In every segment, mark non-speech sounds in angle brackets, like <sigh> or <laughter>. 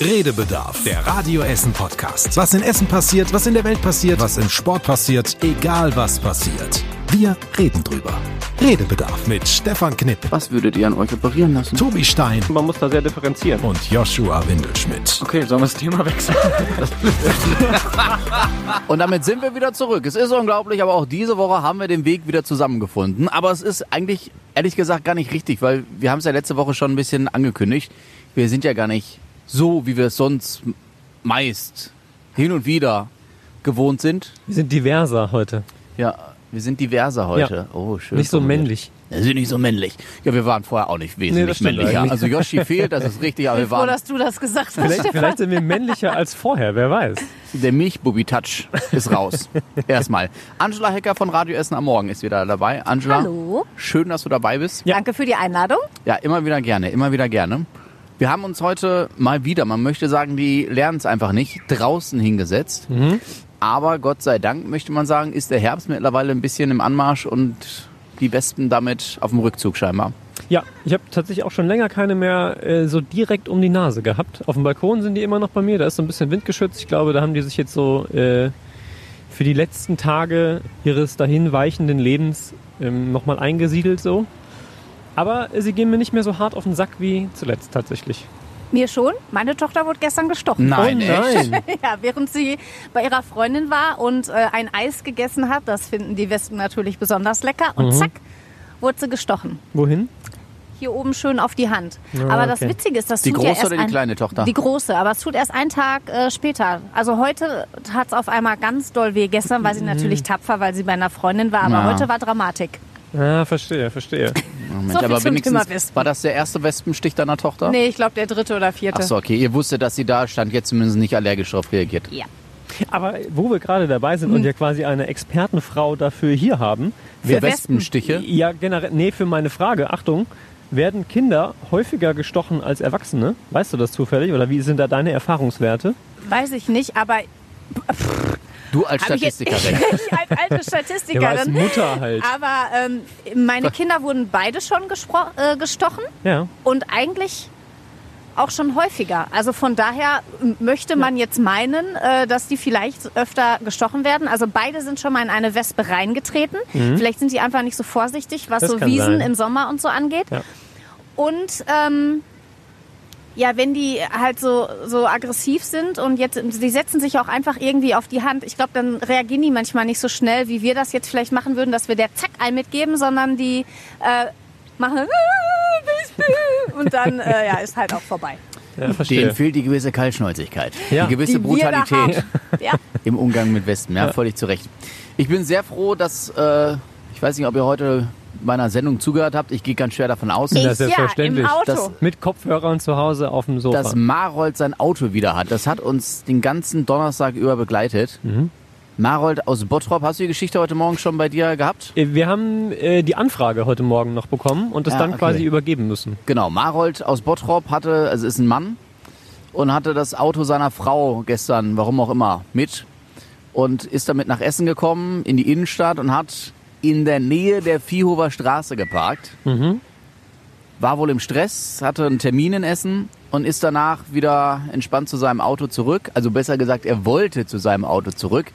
Redebedarf, der Radio Essen Podcast. Was in Essen passiert, was in der Welt passiert, was im Sport passiert, egal was passiert. Wir reden drüber. Redebedarf mit Stefan Knipp, Was würdet ihr an euch operieren lassen? Tobi Stein Man muss da sehr differenzieren. und Joshua Windelschmidt. Okay, sollen wir das Thema wechseln? <laughs> Und damit sind wir wieder zurück. Es ist unglaublich, aber auch diese Woche haben wir den Weg wieder zusammengefunden. Aber es ist eigentlich, ehrlich gesagt, gar nicht richtig, weil wir haben es ja letzte Woche schon ein bisschen angekündigt. Wir sind ja gar nicht so, wie wir es sonst meist hin und wieder gewohnt sind. Wir sind diverser heute. Ja, wir sind diverser heute. Oh, schön. Nicht so männlich. Wir sind nicht so männlich. Ja, wir waren vorher auch nicht Nee, wesentlich stimmt männlicher. eigentlich. Also Yoshi fehlt, das ist richtig, aber wir Froh, waren dass du das gesagt hast. Vielleicht, vielleicht sind wir männlicher als vorher, wer weiß. Der Milchbubi-Touch ist raus. <laughs> Erstmal. Angela Hecker von Radio Essen am Morgen ist wieder dabei. Angela, Hallo. schön, dass du dabei bist. Ja. Danke für die Einladung. Ja, immer wieder gerne, immer wieder gerne. Wir haben uns heute mal wieder, man möchte sagen, die lernen es einfach nicht, draußen hingesetzt. Aber Gott sei Dank, möchte man sagen, ist der Herbst mittlerweile ein bisschen im Anmarsch und die Wespen damit auf dem Rückzug scheinbar. Ja, ich habe tatsächlich auch schon länger keine mehr äh, so direkt um die Nase gehabt. Auf dem Balkon sind die immer noch bei mir, da ist so ein bisschen windgeschützt. Ich glaube, da haben die sich jetzt so äh, für die letzten Tage ihres dahin weichenden Lebens ähm, nochmal eingesiedelt so. Aber sie gehen mir nicht mehr so hart auf den Sack wie zuletzt tatsächlich. Mir schon. Meine Tochter wurde gestern gestochen. Nein, oh nein. <laughs> Ja, während sie bei ihrer Freundin war und äh, ein Eis gegessen hat, das finden die Wespen natürlich besonders lecker, und zack, wurde sie gestochen. Wohin? Hier oben schön auf die Hand. Ah, aber das okay. Witzige ist, das Die tut ja große erst oder die ein, kleine Tochter? Die große, aber es tut erst einen Tag äh, später. Also heute hat es auf einmal ganz doll weh. Gestern war sie natürlich tapfer, weil sie bei einer Freundin war, aber Ja. heute war Dramatik. Ah, verstehe, verstehe. Moment, So viel aber zum wenigstens Thema Wespen. war das der erste Wespenstich deiner Tochter? Nee, ich glaube der dritte oder vierte. Ach so, okay. Ihr wusstet, dass sie da stand, jetzt zumindest nicht allergisch darauf reagiert. Ja. Aber wo wir gerade dabei sind und ja quasi eine Expertenfrau dafür hier haben, Für Wespen. Wespenstiche? Ja, generell, nee, für meine Frage, Achtung, werden Kinder häufiger gestochen als Erwachsene? Weißt du das zufällig oder wie sind da deine Erfahrungswerte? Weiß ich nicht, aber Du als Hab ich Statistikerin. <laughs> ich als alte Ja, aber als Statistikerin. Mutter halt. Aber ähm, meine Kinder wurden beide schon gespro- äh, gestochen Ja. und eigentlich auch schon häufiger. Also von daher möchte man jetzt meinen, äh, dass die vielleicht öfter gestochen werden. Also beide sind schon mal in eine Wespe reingetreten. Vielleicht sind die einfach nicht so vorsichtig, was Mhm. Das so Wiesen sein. im Sommer und so angeht. Ja. Und ähm, ja, wenn die halt so, so aggressiv sind und jetzt, die setzen sich auch einfach irgendwie auf die Hand. Ich glaube, dann reagieren die manchmal nicht so schnell, wie wir das jetzt vielleicht machen würden, dass wir der Zack ein mitgeben, sondern die äh, machen <laughs> und dann äh, ja, ist halt auch vorbei. Ja, verstehe. Denen fehlt die gewisse Kaltschnäuzigkeit. Ja. Die gewisse Die Brutalität. <laughs> Ja. im Umgang mit Wespen. Ja, Ja. völlig zu Recht. Ich bin sehr froh, dass, äh, ich weiß nicht, ob ihr heute meiner Sendung zugehört habt. Ich gehe ganz schwer davon aus, Ja, Ich ja, selbstverständlich. im Auto. Das- Mit Kopfhörern zu Hause auf dem Sofa. dass Marold sein Auto wieder hat. Das hat uns den ganzen Donnerstag über begleitet. Mhm. Marold aus Bottrop, hast du die Geschichte heute Morgen schon bei dir gehabt? Äh, Wir haben äh, die Anfrage heute Morgen noch bekommen und das Ja, dann okay. quasi übergeben müssen. Genau, Marold aus Bottrop hatte, also ist ein Mann und hatte das Auto seiner Frau gestern, warum auch immer, mit und ist damit nach Essen gekommen, in die Innenstadt und hat in der Nähe der Viehhofer Straße geparkt. War wohl im Stress, hatte einen Termin in Essen und ist danach wieder entspannt zu seinem Auto zurück. Also besser gesagt, er wollte zu seinem Auto zurück.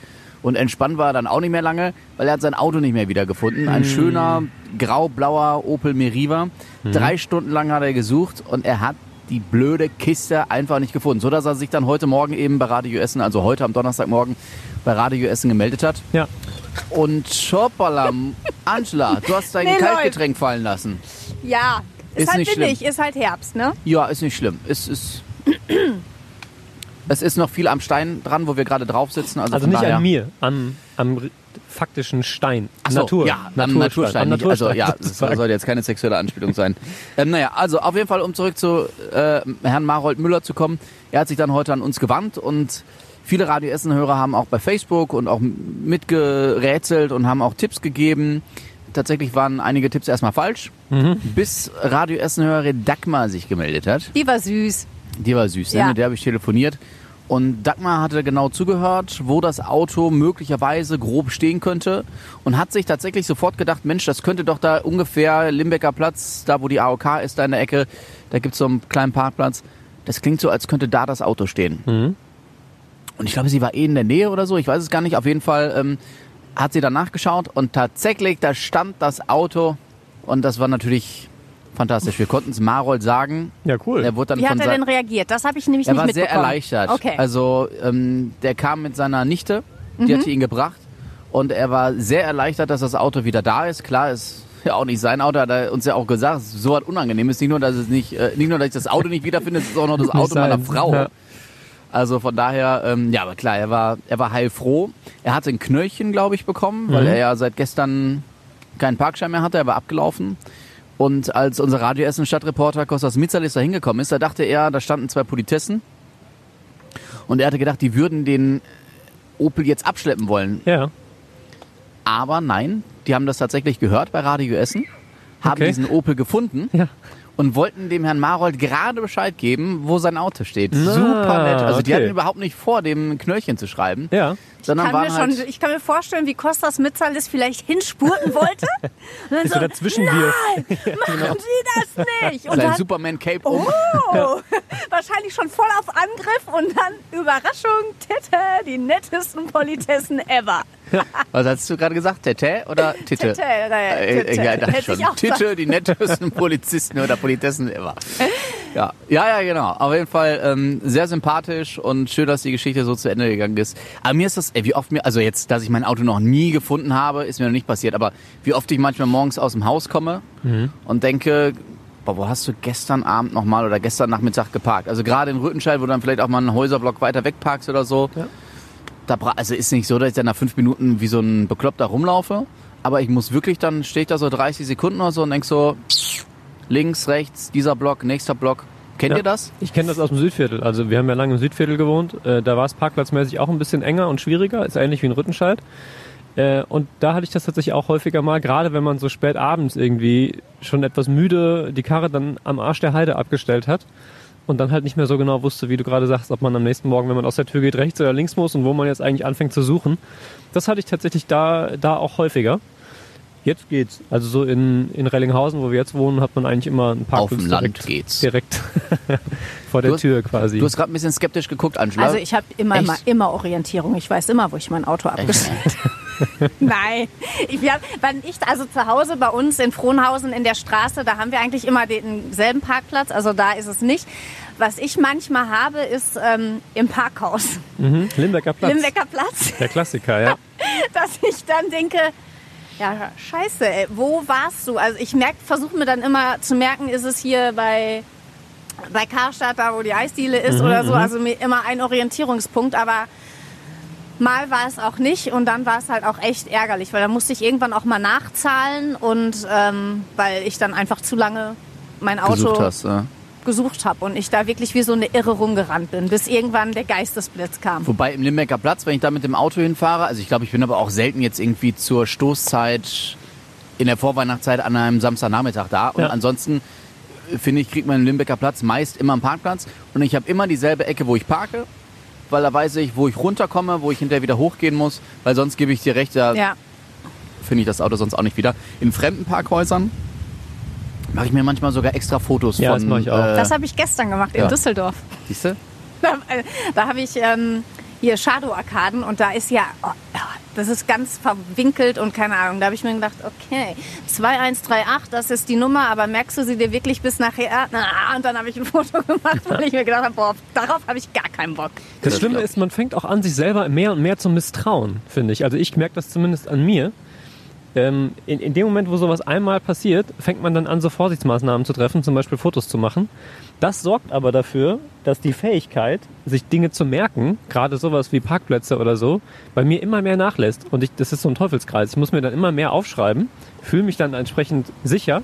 Und entspannt war er dann auch nicht mehr lange, weil er hat sein Auto nicht mehr wiedergefunden. Ein schöner grau-blauer Opel Meriva. Drei Stunden lang hat er gesucht und er hat die blöde Kiste einfach nicht gefunden. So dass er sich dann heute Morgen eben bei Radio Essen, also heute am Donnerstagmorgen bei Radio Essen gemeldet hat. Ja. Und hoppala, <laughs> Angela, du hast dein Nee, Kaltgetränk fallen lassen. Ja, ist, Ist halt nicht windig, ist halt Herbst, ne? Ja, ist nicht schlimm. Es ist, <clears throat> es ist noch viel am Stein dran, wo wir gerade drauf sitzen. Also, Also nicht daher, an mir, am, am faktischen Stein. Ach so, Natur. ja, am Naturstein. Am nicht. Also Naturstein ja, das sollte jetzt keine sexuelle Anspielung sein. Ähm, naja, also auf jeden Fall, um zurück zu äh, Herrn Marold Müller zu kommen. Er hat sich dann heute an uns gewandt und viele Radio Essen-Hörer haben auch bei Facebook und auch mitgerätselt und haben auch Tipps gegeben. Tatsächlich waren einige Tipps erstmal falsch, Mhm. bis Radio Essen-Hörerin Dagmar sich gemeldet hat. Die war süß. Die war süß, ne? Ja. mit der habe ich telefoniert. Und Dagmar hatte genau zugehört, wo das Auto möglicherweise grob stehen könnte und hat sich tatsächlich sofort gedacht, Mensch, das könnte doch da ungefähr Limbecker Platz, da wo die AOK ist, da in der Ecke, da gibt's so einen kleinen Parkplatz. das klingt so, als könnte da das Auto stehen. Mhm. Und ich glaube, sie war eh in der Nähe oder so, ich weiß es gar nicht. Auf jeden Fall ähm, hat sie dann nachgeschaut und tatsächlich, da stand das Auto und das war natürlich fantastisch. Wir konnten es Marold sagen. Ja, cool. Er wurde dann Wie von hat er denn reagiert? Das habe ich nämlich er nicht war sehr mitbekommen. erleichtert. Okay. Also ähm, der kam mit seiner Nichte, die Mhm. hatte ihn gebracht und er war sehr erleichtert, dass das Auto wieder da ist. Klar, ist ja auch nicht sein Auto, hat er uns ja auch gesagt, so was unangenehm ist. Nicht nur, dass es nicht, äh, nicht nur, dass ich das Auto nicht wiederfinde, es ist auch noch das Auto meiner. Frau. Ja. Also von daher, ähm, ja, aber klar, er war, er war heilfroh. Er hatte ein Knöllchen, glaube ich, bekommen, weil Mhm. er ja seit gestern keinen Parkschein mehr hatte. Er war abgelaufen. Und als unser Radio Essen Stadtreporter Kostas Mitzalis da hingekommen ist, da dachte er, da standen zwei Politessen. Und er hatte gedacht, die würden den Opel jetzt abschleppen wollen. Ja. Aber nein, die haben das tatsächlich gehört bei Radio Essen, haben Okay. diesen Opel gefunden Ja. Und wollten dem Herrn Marold gerade Bescheid geben, wo sein Auto steht. Na, Super nett. Also die okay. hatten überhaupt nicht vor, dem Knöllchen zu schreiben, Ja. sondern kann mir waren schon, halt... ich kann mir vorstellen, wie Kostas Mitzalis vielleicht hinspurten wollte. <laughs> Und dann Ist so dazwischen wir. <laughs> machen Sie das nicht. Und Sein dann, Superman-Cape um. <laughs> oh, wahrscheinlich schon voll auf Angriff und dann Überraschung, Tete, die nettesten Politessen ever. <laughs> Was hast du gerade gesagt? Tete oder Titte? Tete, äh, Tete. ja, dachte Hätte schon. Titte, die nettesten <laughs> Polizisten oder Politessen ever. Ja, ja, ja, genau. Auf jeden Fall ähm, sehr sympathisch und schön, dass die Geschichte so zu Ende gegangen ist. Aber mir ist das, ey, wie oft mir, also jetzt, dass ich mein Auto noch nie gefunden habe, ist mir noch nicht passiert, aber wie oft ich manchmal morgens aus dem Haus komme und denke, boah, wo hast du gestern Abend nochmal oder gestern Nachmittag geparkt? Also gerade in Rüttenscheid, wo du dann vielleicht auch mal einen Häuserblock weiter weg parkst oder so. Ja. Da, bra- also ist nicht so, dass ich dann nach fünf Minuten wie so ein Bekloppter rumlaufe, aber ich muss wirklich, dann stehe ich da so 30 Sekunden oder so und denk so, links, rechts, dieser Block, nächster Block. Kennt Ja. ihr das? Ich kenne das aus dem Südviertel. Also wir haben ja lange im Südviertel gewohnt. Äh, da war es parkplatzmäßig auch ein bisschen enger und schwieriger. Ist ähnlich wie in Rüttenscheid. Äh, und da hatte ich das tatsächlich auch häufiger mal, gerade wenn man so spät abends irgendwie schon etwas müde die Karre dann am Arsch der Heide abgestellt hat und dann halt nicht mehr so genau wusste, wie du gerade sagst, ob man am nächsten Morgen, wenn man aus der Tür geht, rechts oder links muss und wo man jetzt eigentlich anfängt zu suchen. Das hatte ich tatsächlich da, da auch häufiger. Jetzt geht's. Also so in, in Rellinghausen, wo wir jetzt wohnen, hat man eigentlich immer einen Parkplatz Auf dem Land direkt, geht's. direkt <laughs> vor der hast- Tür quasi. Du hast gerade ein bisschen skeptisch geguckt, Angela. Also ich habe immer, immer, immer Orientierung. Ich weiß immer, wo ich mein Auto abgestellt habe. <laughs> <laughs> Nein. Ich, wir wenn ich, also zu Hause bei uns in Frohnhausen in der Straße, da haben wir eigentlich immer denselben Parkplatz. Also da ist es nicht. Was ich manchmal habe, ist ähm, im Parkhaus. mhm. Limbecker Platz. Limbecker Platz. Der Klassiker, ja. <laughs> dass ich dann denke, ja, scheiße, ey, wo warst du? Also ich merke, versuche mir dann immer zu merken, ist es hier bei, bei Karstadt, da wo die Eisdiele ist Mhm, oder so. Also mir immer ein Orientierungspunkt, aber mal war es auch nicht und dann war es halt auch echt ärgerlich, weil da musste ich irgendwann auch mal nachzahlen und ähm, weil ich dann einfach zu lange mein Auto gesucht hast. Ja. gesucht habe und ich da wirklich wie so eine Irre rumgerannt bin, bis irgendwann der Geistesblitz kam. Wobei im Limbecker Platz, wenn ich da mit dem Auto hinfahre, also ich glaube, ich bin aber auch selten jetzt irgendwie zur Stoßzeit in der Vorweihnachtszeit an einem Samstagnachmittag da. Und Ja. ansonsten äh, finde ich, kriegt man im Limbecker Platz meist immer einen Parkplatz. Und ich habe immer dieselbe Ecke, wo ich parke, weil da weiß ich, wo ich runterkomme, wo ich hinterher wieder hochgehen muss, weil sonst gebe ich dir recht, da Ja. finde ich das Auto sonst auch nicht wieder. In fremden Parkhäusern mache ich mir manchmal sogar extra Fotos Ja, von. das mache ich auch. Äh, Das habe ich gestern gemacht in ja. Düsseldorf. siehst du? <laughs> Da, äh, da habe ich ähm, hier Shadow-Arkaden und da ist ja, oh, ja, das ist ganz verwinkelt und keine Ahnung. Da habe ich mir gedacht, okay, 2138, das ist die Nummer, aber merkst du sie dir wirklich bis nachher? Na, und dann habe ich ein Foto gemacht, weil ich mir gedacht habe, boah, darauf habe ich gar keinen Bock. Das Schlimme ist, man fängt auch an, sich selber mehr und mehr zu misstrauen, finde ich. Also ich merke das zumindest an mir. Ähm, in, in dem Moment, wo sowas einmal passiert, fängt man dann an, so Vorsichtsmaßnahmen zu treffen, zum Beispiel Fotos zu machen. Das sorgt aber dafür, dass die Fähigkeit, sich Dinge zu merken, gerade sowas wie Parkplätze oder so, bei mir immer mehr nachlässt. Und ich, das ist so ein Teufelskreis. Ich muss mir dann immer mehr aufschreiben, fühle mich dann entsprechend sicher,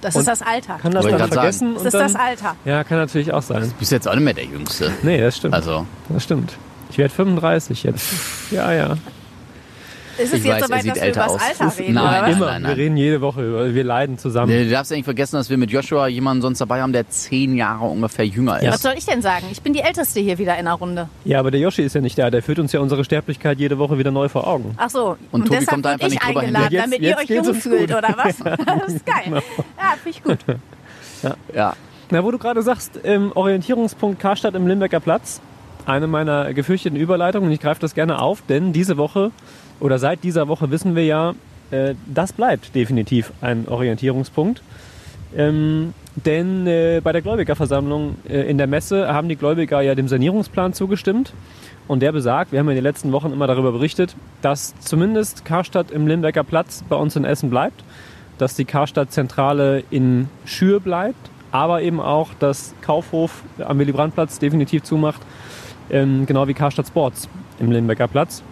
Das ist das Alter. kann das Wollte dann vergessen. Das und ist dann, das Alter. Ja, kann natürlich auch sein. Du bist jetzt auch nicht mehr der Jüngste. Nee, das stimmt. Also, Das stimmt. Ich werde 35 jetzt. Ja, ja. Ist es Ich jetzt weiß, er soweit, sieht dass wir älter über das aus. Alter reden? nein, Immer. nein, nein. Wir reden jede Woche über, wir leiden zusammen. Du darfst ja nicht vergessen, dass wir mit Joshua jemanden sonst dabei haben, der zehn Jahre ungefähr jünger Ja. Was ist. soll ich denn sagen? Ich bin die Älteste hier wieder in der Runde. Ja, aber der Yoshi ist ja nicht da. Der führt uns ja unsere Sterblichkeit jede Woche wieder neu vor Augen. Ach so. Und Tobi deshalb kommt da bin einfach ich nicht drüber eingeladen, hinweg. Jetzt- damit ihr jetzt euch jung fühlt, gut. oder was? <laughs> Das ist geil. Ja, finde ich gut. Ja. Na, wo du gerade sagst, ähm, Orientierungspunkt Karstadt im Limbecker Platz. Eine meiner gefürchteten Überleitungen. Ich greife das gerne auf, denn diese Woche oder seit dieser Woche wissen wir ja, äh, das bleibt definitiv ein Orientierungspunkt. Ähm, denn äh, bei der Gläubigerversammlung äh, in der Messe haben die Gläubiger ja dem Sanierungsplan zugestimmt. Und der besagt, wir haben in den letzten Wochen immer darüber berichtet, dass zumindest Karstadt im Limbecker Platz bei uns in Essen bleibt, dass die Karstadt-Zentrale in Schür bleibt, aber eben auch, dass Kaufhof am Willy-Brandt-Platz definitiv zumacht, ähm, genau wie Karstadt Sports im Limbecker Platz.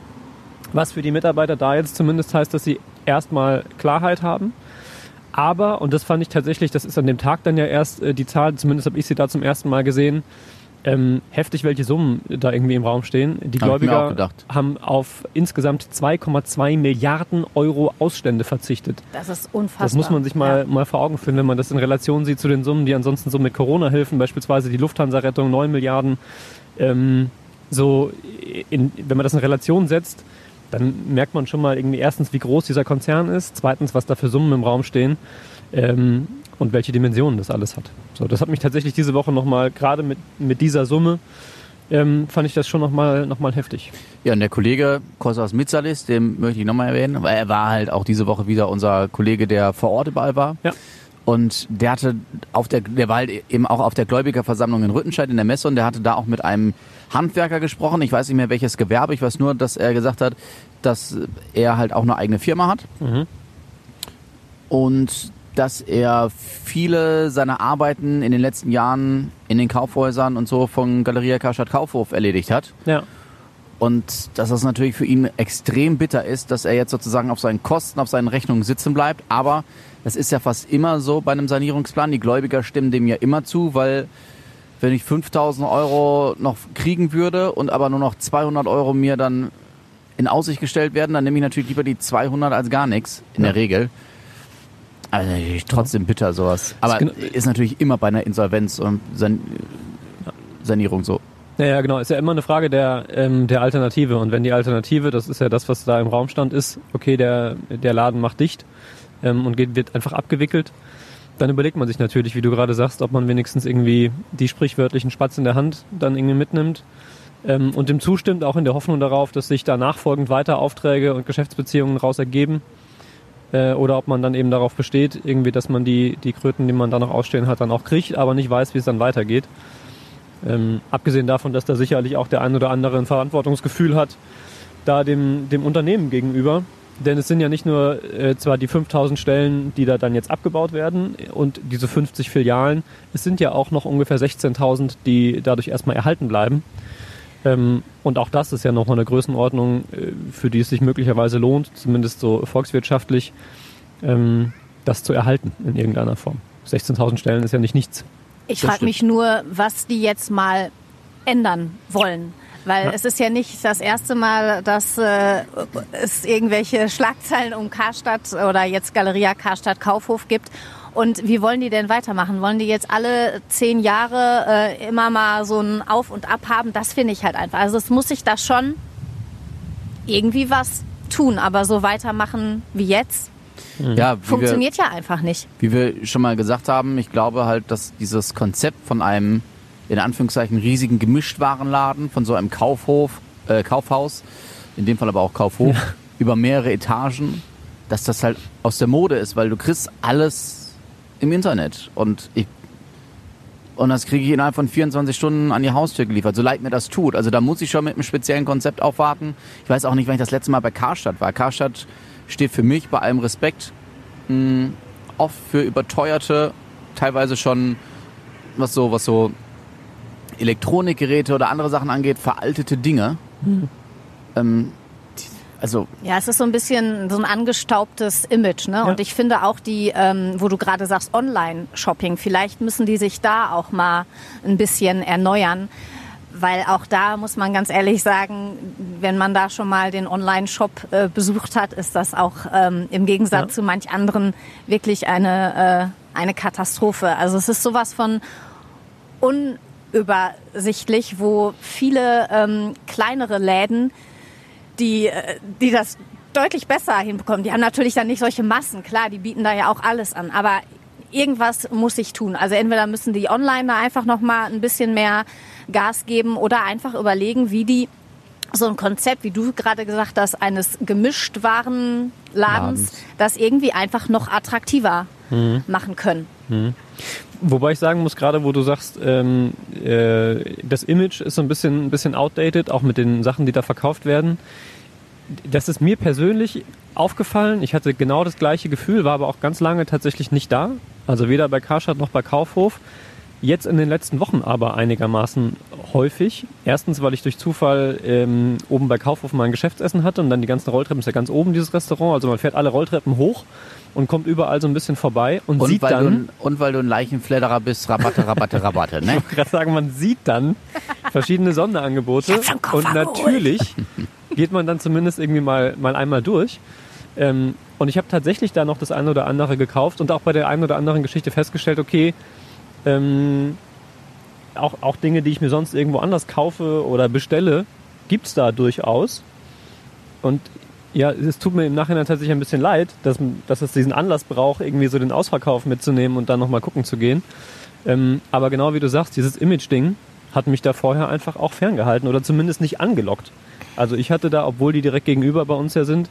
Was für die Mitarbeiter da jetzt zumindest heißt, dass sie erstmal Klarheit haben. Aber, und das fand ich tatsächlich, das ist an dem Tag dann ja erst äh, die Zahl, zumindest habe ich sie da zum ersten Mal gesehen, ähm, heftig, welche Summen da irgendwie im Raum stehen. Die Hab Gläubiger haben auf insgesamt 2,2 Milliarden Euro Ausstände verzichtet. Das ist unfassbar. Das muss man sich mal, Ja. mal vor Augen führen, wenn man das in Relation sieht zu den Summen, die ansonsten so mit Corona-Hilfen, beispielsweise die Lufthansa-Rettung 9 Milliarden, ähm, so, in, wenn man das in Relation setzt, dann merkt man schon mal irgendwie erstens, wie groß dieser Konzern ist, zweitens, was da für Summen im Raum stehen ähm, und welche Dimensionen das alles hat. So, das hat mich tatsächlich diese Woche nochmal, gerade mit, mit dieser Summe, ähm, fand ich das schon nochmal noch mal heftig. Ja, und der Kollege Kostas Mitsalis, den möchte ich nochmal erwähnen, weil er war halt auch diese Woche wieder unser Kollege, der vor Ort überall war. Ja. Und der hatte auf der, der war halt eben auch auf der Gläubigerversammlung in Rüttenscheid in der Messe und der hatte da auch mit einem Handwerker gesprochen. Ich weiß nicht mehr welches Gewerbe. Ich weiß nur, dass er gesagt hat, dass er halt auch eine eigene Firma hat. Mhm. Und dass er viele seiner Arbeiten in den letzten Jahren in den Kaufhäusern und so von Galeria Karstadt Kaufhof erledigt hat. Ja. Und dass das natürlich für ihn extrem bitter ist, dass er jetzt sozusagen auf seinen Kosten, auf seinen Rechnungen sitzen bleibt. Aber das ist ja fast immer so bei einem Sanierungsplan. Die Gläubiger stimmen dem ja immer zu, weil wenn ich 5000 Euro noch kriegen würde und aber nur noch 200 Euro mir dann in Aussicht gestellt werden, dann nehme ich natürlich lieber die 200 als gar nichts, in der Regel. Also natürlich trotzdem bitter sowas. Aber genau- ist natürlich immer bei einer Insolvenz und San Sanierung so. Ja, ja, genau. Ist ja immer eine Frage der, ähm, der Alternative. Und wenn die Alternative, das ist ja das, was da im Raum stand, ist, okay, der, der Laden macht dicht ähm, und geht, wird einfach abgewickelt, dann überlegt man sich natürlich, wie du gerade sagst, ob man wenigstens irgendwie die sprichwörtlichen Spatz in der Hand dann irgendwie mitnimmt ähm, und dem zustimmt, auch in der Hoffnung darauf, dass sich da nachfolgend weiter Aufträge und Geschäftsbeziehungen raus ergeben. Äh, oder ob man dann eben darauf besteht, irgendwie, dass man die, die Kröten, die man da noch ausstehen hat, dann auch kriegt, aber nicht weiß, wie es dann weitergeht. Ähm, abgesehen davon, dass da sicherlich auch der ein oder andere ein Verantwortungsgefühl hat, da dem, dem Unternehmen gegenüber. Denn es sind ja nicht nur äh, zwar die 5000 Stellen, die da dann jetzt abgebaut werden und diese 50 Filialen, es sind ja auch noch ungefähr 16.000, die dadurch erstmal erhalten bleiben. Ähm, und auch das ist ja nochmal eine Größenordnung, äh, für die es sich möglicherweise lohnt, zumindest so volkswirtschaftlich, ähm, das zu erhalten in irgendeiner Form. 16.000 Stellen ist ja nicht nichts. Ich frage mich nur, was die jetzt mal ändern wollen. Weil Ja. es ist ja nicht das erste Mal, dass äh, es irgendwelche Schlagzeilen um Karstadt oder jetzt Galeria Karstadt Kaufhof gibt. Und wie wollen die denn weitermachen? Wollen die jetzt alle zehn Jahre äh, immer mal so ein Auf und Ab haben? Das finde ich halt einfach. Also es muss sich da schon irgendwie was tun. Aber so weitermachen wie jetzt Mhm. Ja, wie wir, funktioniert ja einfach nicht. wie wir schon mal gesagt haben, ich glaube halt, dass dieses Konzept von einem, in Anführungszeichen, riesigen Gemischtwarenladen, von so einem Kaufhof, äh, Kaufhaus, in dem Fall aber auch Kaufhof, über mehrere Etagen, dass das halt aus der Mode ist, weil du kriegst alles im Internet und ich und das kriege ich innerhalb von 24 Stunden an die Haustür geliefert, so leid mir das tut. Also da muss ich schon mit einem speziellen Konzept aufwarten. Ich weiß auch nicht, wann ich das letzte Mal bei Karstadt war. Karstadt steht für mich bei allem Respekt mh, oft für überteuerte, teilweise schon was so, was so Elektronikgeräte oder andere Sachen angeht, veraltete Dinge. Ähm, die, also Ja, es ist so ein bisschen so ein angestaubtes Image, ne? Und ich finde auch die, ähm, wo du gerade sagst, Online-Shopping, vielleicht müssen die sich da auch mal ein bisschen erneuern. Weil auch da muss man ganz ehrlich sagen, wenn man da schon mal den Online-Shop äh, besucht hat, ist das auch ähm, im Gegensatz Ja. zu manch anderen wirklich eine, äh, eine Katastrophe. Also es ist sowas von unübersichtlich, wo viele ähm, kleinere Läden die, äh, die das deutlich besser hinbekommen. Die haben natürlich dann nicht solche Massen, klar, die bieten da ja auch alles an. Aber irgendwas muss ich tun. Also entweder müssen die online da einfach noch mal ein bisschen mehr Gas geben oder einfach überlegen, wie die so ein Konzept, wie du gerade gesagt hast, eines Gemischtwarenladens, Ladens. das irgendwie einfach noch attraktiver machen können. Wobei ich sagen muss, gerade wo du sagst, ähm, äh, das Image ist so ein bisschen, ein bisschen outdated, auch mit den Sachen, die da verkauft werden. Das ist mir persönlich aufgefallen. Ich hatte genau das gleiche Gefühl, war aber auch ganz lange tatsächlich nicht da. Also weder bei Karstadt noch bei Kaufhof. Jetzt in den letzten Wochen aber einigermaßen häufig. Erstens, weil ich durch Zufall ähm, oben bei Kaufhof mal ein Geschäftsessen hatte und dann die ganzen Rolltreppen ist ja ganz oben dieses Restaurant. Also man fährt alle Rolltreppen hoch und kommt überall so ein bisschen vorbei und, Und sieht weil, dann. du, ein- und weil du ein Leichenfledderer bist, Rabatte, Rabatte, Rabatte. Ne? <laughs> Ich wollte gerade sagen, man sieht dann verschiedene Sonderangebote und natürlich geht man dann zumindest irgendwie mal, mal einmal durch. Ähm, und ich habe tatsächlich da noch das eine oder andere gekauft und auch bei der einen oder anderen Geschichte festgestellt, okay, ähm, auch, auch Dinge, die ich mir sonst irgendwo anders kaufe oder bestelle, gibt's da durchaus. Und ja, es tut mir im Nachhinein tatsächlich ein bisschen leid, dass, dass es diesen Anlass braucht, irgendwie so den Ausverkauf mitzunehmen und dann nochmal gucken zu gehen. Ähm, aber genau wie du sagst, dieses Image-Ding hat mich da vorher einfach auch ferngehalten oder zumindest nicht angelockt. Also ich hatte da, obwohl die direkt gegenüber bei uns ja sind,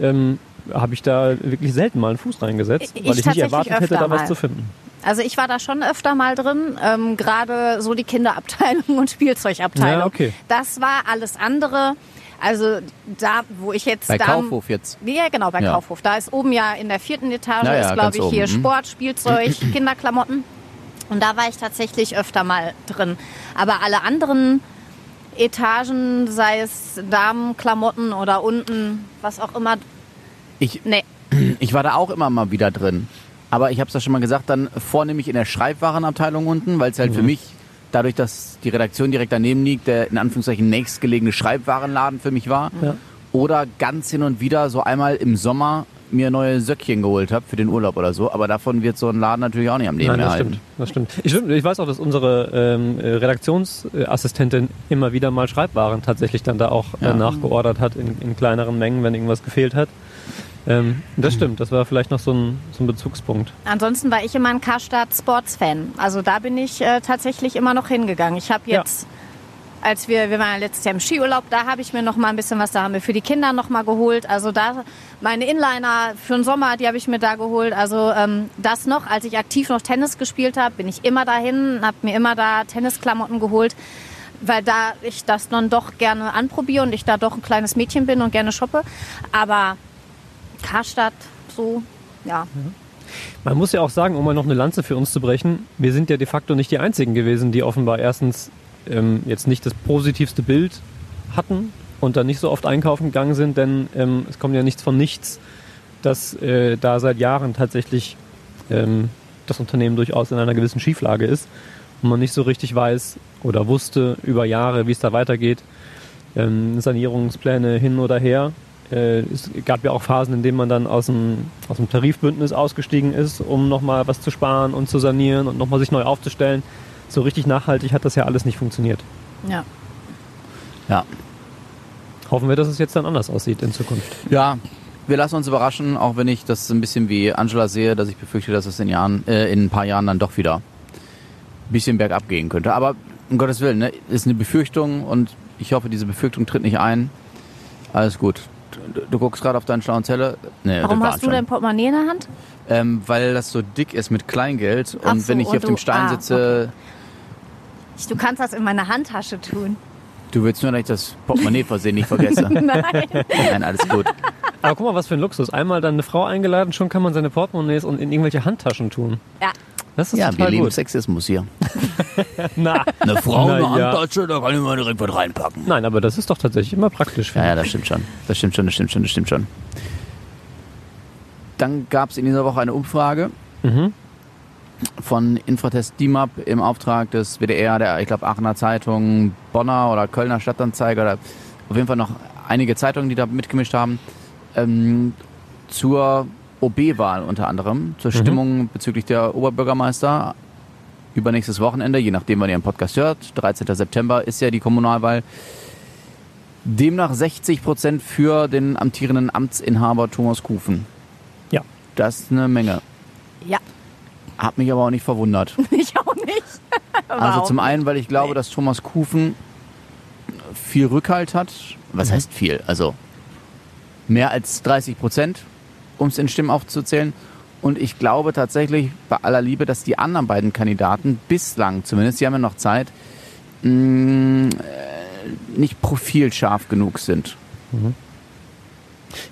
ähm, habe ich da wirklich selten mal einen Fuß reingesetzt, Ich weil ich nicht erwartet hätte, öfter da was mal. zu finden. Also ich war da schon öfter mal drin, ähm, gerade so die Kinderabteilung <laughs> und Spielzeugabteilung. Ja, okay. Das war alles andere. Also da, wo ich jetzt Bei da, Kaufhof jetzt. Ja, genau, bei Ja. Kaufhof. Da ist oben ja in der vierten Etage, Ja, ja, ist glaube ich oben, hier mhm. Sport, Spielzeug, <clears throat> Kinderklamotten. Und da war ich tatsächlich öfter mal drin. Aber alle anderen Etagen, sei es Damenklamotten oder unten, was auch immer, Ich, nee. <clears throat> ich war da auch immer mal wieder drin. Aber ich habe es ja schon mal gesagt, dann vornehmlich in der Schreibwarenabteilung unten, weil es halt für mich, dadurch, dass die Redaktion direkt daneben liegt, der in Anführungszeichen nächstgelegene Schreibwarenladen für mich war. Ja. Oder ganz hin und wieder so einmal im Sommer mir neue Söckchen geholt habe für den Urlaub oder so. Aber davon wird so ein Laden natürlich auch nicht am Leben Nein, das erhalten. stimmt. Das stimmt. Ich, ich weiß auch, dass unsere ähm, äh, Redaktionsassistentin immer wieder mal Schreibwaren tatsächlich dann da auch äh, Ja. nachgeordert hat in, in kleineren Mengen, wenn irgendwas gefehlt hat. Ähm, das stimmt, das war vielleicht noch so ein, so ein Bezugspunkt. Ansonsten war ich immer ein Karstadt Sports Fan. Also da bin ich äh, tatsächlich immer noch hingegangen. Ich habe Ja. jetzt, als wir, wir waren ja letztes Jahr im Skiurlaub, da habe ich mir noch mal ein bisschen was, da haben wir für die Kinder noch mal geholt. Also da meine Inliner für den Sommer, die habe ich mir da geholt. Also ähm, das noch, als ich aktiv noch Tennis gespielt habe, bin ich immer dahin, habe mir immer da Tennisklamotten geholt. Weil da ich das dann doch gerne anprobiere und ich da doch ein kleines Mädchen bin und gerne shoppe. Aber Karstadt, so, ja. Man muss ja auch sagen, um mal noch eine Lanze für uns zu brechen, wir sind ja de facto nicht die Einzigen gewesen, die offenbar erstens ähm, jetzt nicht das positivste Bild hatten und dann nicht so oft einkaufen gegangen sind, denn ähm, es kommt ja nichts von nichts, dass äh, da seit Jahren tatsächlich ähm, das Unternehmen durchaus in einer gewissen Schieflage ist und man nicht so richtig weiß oder wusste über Jahre, wie es da weitergeht. Ähm, Sanierungspläne hin oder her. Äh, es gab ja auch Phasen, in denen man dann aus dem, aus dem Tarifbündnis ausgestiegen ist, um nochmal was zu sparen und zu sanieren und nochmal sich neu aufzustellen. So richtig nachhaltig hat das ja alles nicht funktioniert. ja. Ja. Hoffen wir, dass es jetzt dann anders aussieht in Zukunft. Ja, wir lassen uns überraschen, auch wenn ich das ein bisschen wie Angela sehe, dass ich befürchte, dass es in, Jahren, äh, in ein paar Jahren dann doch wieder ein bisschen bergab gehen könnte. Aber um Gottes Willen, ne, ist eine Befürchtung und ich hoffe, diese Befürchtung tritt nicht ein. Alles gut. Du, du guckst gerade auf deinen schlauen Zeller. Nee, Warum hast du dein. Portemonnaie in der Hand? Ähm, weil das so dick ist mit Kleingeld Ach und so, wenn ich hier auf dem Stein ah, sitze, Ich- Du kannst das in meine Handtasche tun. du willst nur, dass ich das Portemonnaie versehentlich vergesse. <laughs> Nein. Nein, alles gut. Aber guck mal, was für ein Luxus. Einmal dann eine Frau eingeladen, schon kann man seine Portemonnaies und in irgendwelche Handtaschen tun. Ja. Das ist Ja, wir total lieben gut. Sexismus hier. <laughs> Na, Eine Frau, Na eine ja. Handtasche, da kann ich mal direkt was reinpacken. nein, aber das ist doch tatsächlich immer praktisch. Ja, ja, das stimmt schon. Das stimmt schon, das stimmt schon, das stimmt schon. Dann gab es in dieser Woche eine Umfrage Mhm. von Infratest DIMAP im Auftrag des WDR, der, ich glaube, Aachener Zeitung, Bonner oder Kölner Stadtanzeiger, oder auf jeden Fall noch einige Zeitungen, die da mitgemischt haben, ähm, zur OB-Wahl unter anderem, zur Stimmung bezüglich der Oberbürgermeister. Übernächstes Wochenende, je nachdem, wann ihr den Podcast hört, 13. September ist ja die Kommunalwahl. Demnach 60 Prozent für den amtierenden Amtsinhaber Thomas Kufen. Ja. Das ist eine Menge. Ja. Hat mich aber auch nicht verwundert. <laughs> Ich auch nicht. <laughs> Also zum nicht. einen, weil ich glaube, dass Thomas Kufen viel Rückhalt hat. Was heißt viel? Also mehr als 30 Prozent, um es in Stimmen aufzuzählen. Und ich glaube tatsächlich bei aller Liebe, dass die anderen beiden Kandidaten bislang, zumindest, die haben ja noch Zeit, mh, äh, nicht profilscharf genug sind.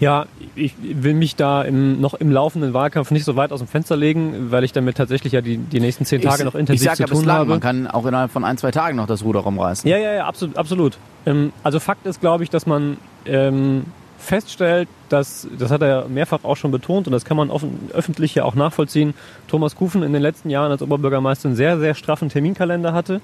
Ja, ich will mich da im, noch im laufenden Wahlkampf nicht so weit aus dem Fenster legen, weil ich damit tatsächlich ja die, die nächsten zehn Tage ich, noch intensiv ich sag zu ja tun bislang, habe. man kann auch innerhalb von ein, zwei Tagen noch das Ruder rumreißen. Ja, ja, ja, absolut. absolut. Ähm, also Fakt ist, glaube ich, dass man ähm, feststellt, dass, das hat er mehrfach auch schon betont und das kann man offen, öffentlich ja auch nachvollziehen, Thomas Kufen in den letzten Jahren als Oberbürgermeister einen sehr, sehr straffen Terminkalender hatte,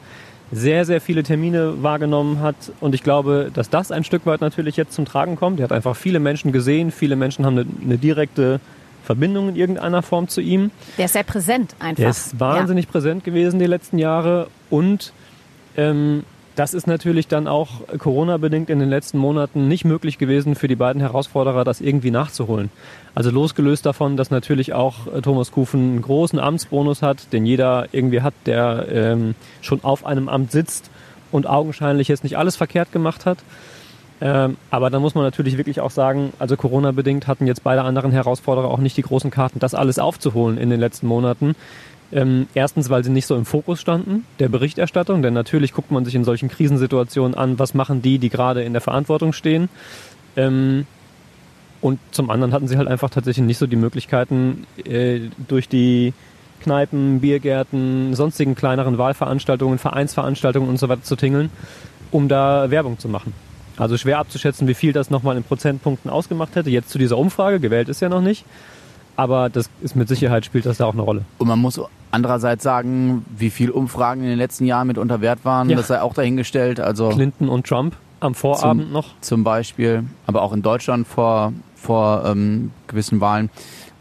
sehr, sehr viele Termine wahrgenommen hat und ich glaube, dass das ein Stück weit natürlich jetzt zum Tragen kommt. Er hat einfach viele Menschen gesehen, viele Menschen haben eine, eine direkte Verbindung in irgendeiner Form zu ihm. Der ist sehr präsent einfach. Der ist wahnsinnig präsent gewesen die letzten Jahre und ähm, das ist natürlich dann auch Corona-bedingt in den letzten Monaten nicht möglich gewesen für die beiden Herausforderer, das irgendwie nachzuholen. Also losgelöst davon, dass natürlich auch äh, Thomas Kufen einen großen Amtsbonus hat, den jeder irgendwie hat, der ähm, schon auf einem Amt sitzt und augenscheinlich jetzt nicht alles verkehrt gemacht hat. Ähm, aber da muss man natürlich wirklich auch sagen, also Corona-bedingt hatten jetzt beide anderen Herausforderer auch nicht die großen Karten, das alles aufzuholen in den letzten Monaten. Ähm, erstens, weil sie nicht so im Fokus standen, der Berichterstattung, denn natürlich guckt man sich in solchen Krisensituationen an, was machen die, die gerade in der Verantwortung stehen. Ähm, und zum anderen hatten sie halt einfach tatsächlich nicht so die Möglichkeiten, äh, durch die Kneipen, Biergärten, sonstigen kleineren Wahlveranstaltungen, Vereinsveranstaltungen und so weiter zu tingeln, um da Werbung zu machen. Also schwer abzuschätzen, wie viel das nochmal in Prozentpunkten ausgemacht hätte. Jetzt zu dieser Umfrage, gewählt ist ja noch nicht. Aber das ist mit Sicherheit, spielt das da auch eine Rolle. Und man muss andererseits sagen, wie viel Umfragen in den letzten Jahren mitunter wert waren, Ja. das sei auch dahingestellt. Also Clinton und Trump am Vorabend noch. zum Beispiel, aber auch in Deutschland vor, vor ähm, gewissen Wahlen.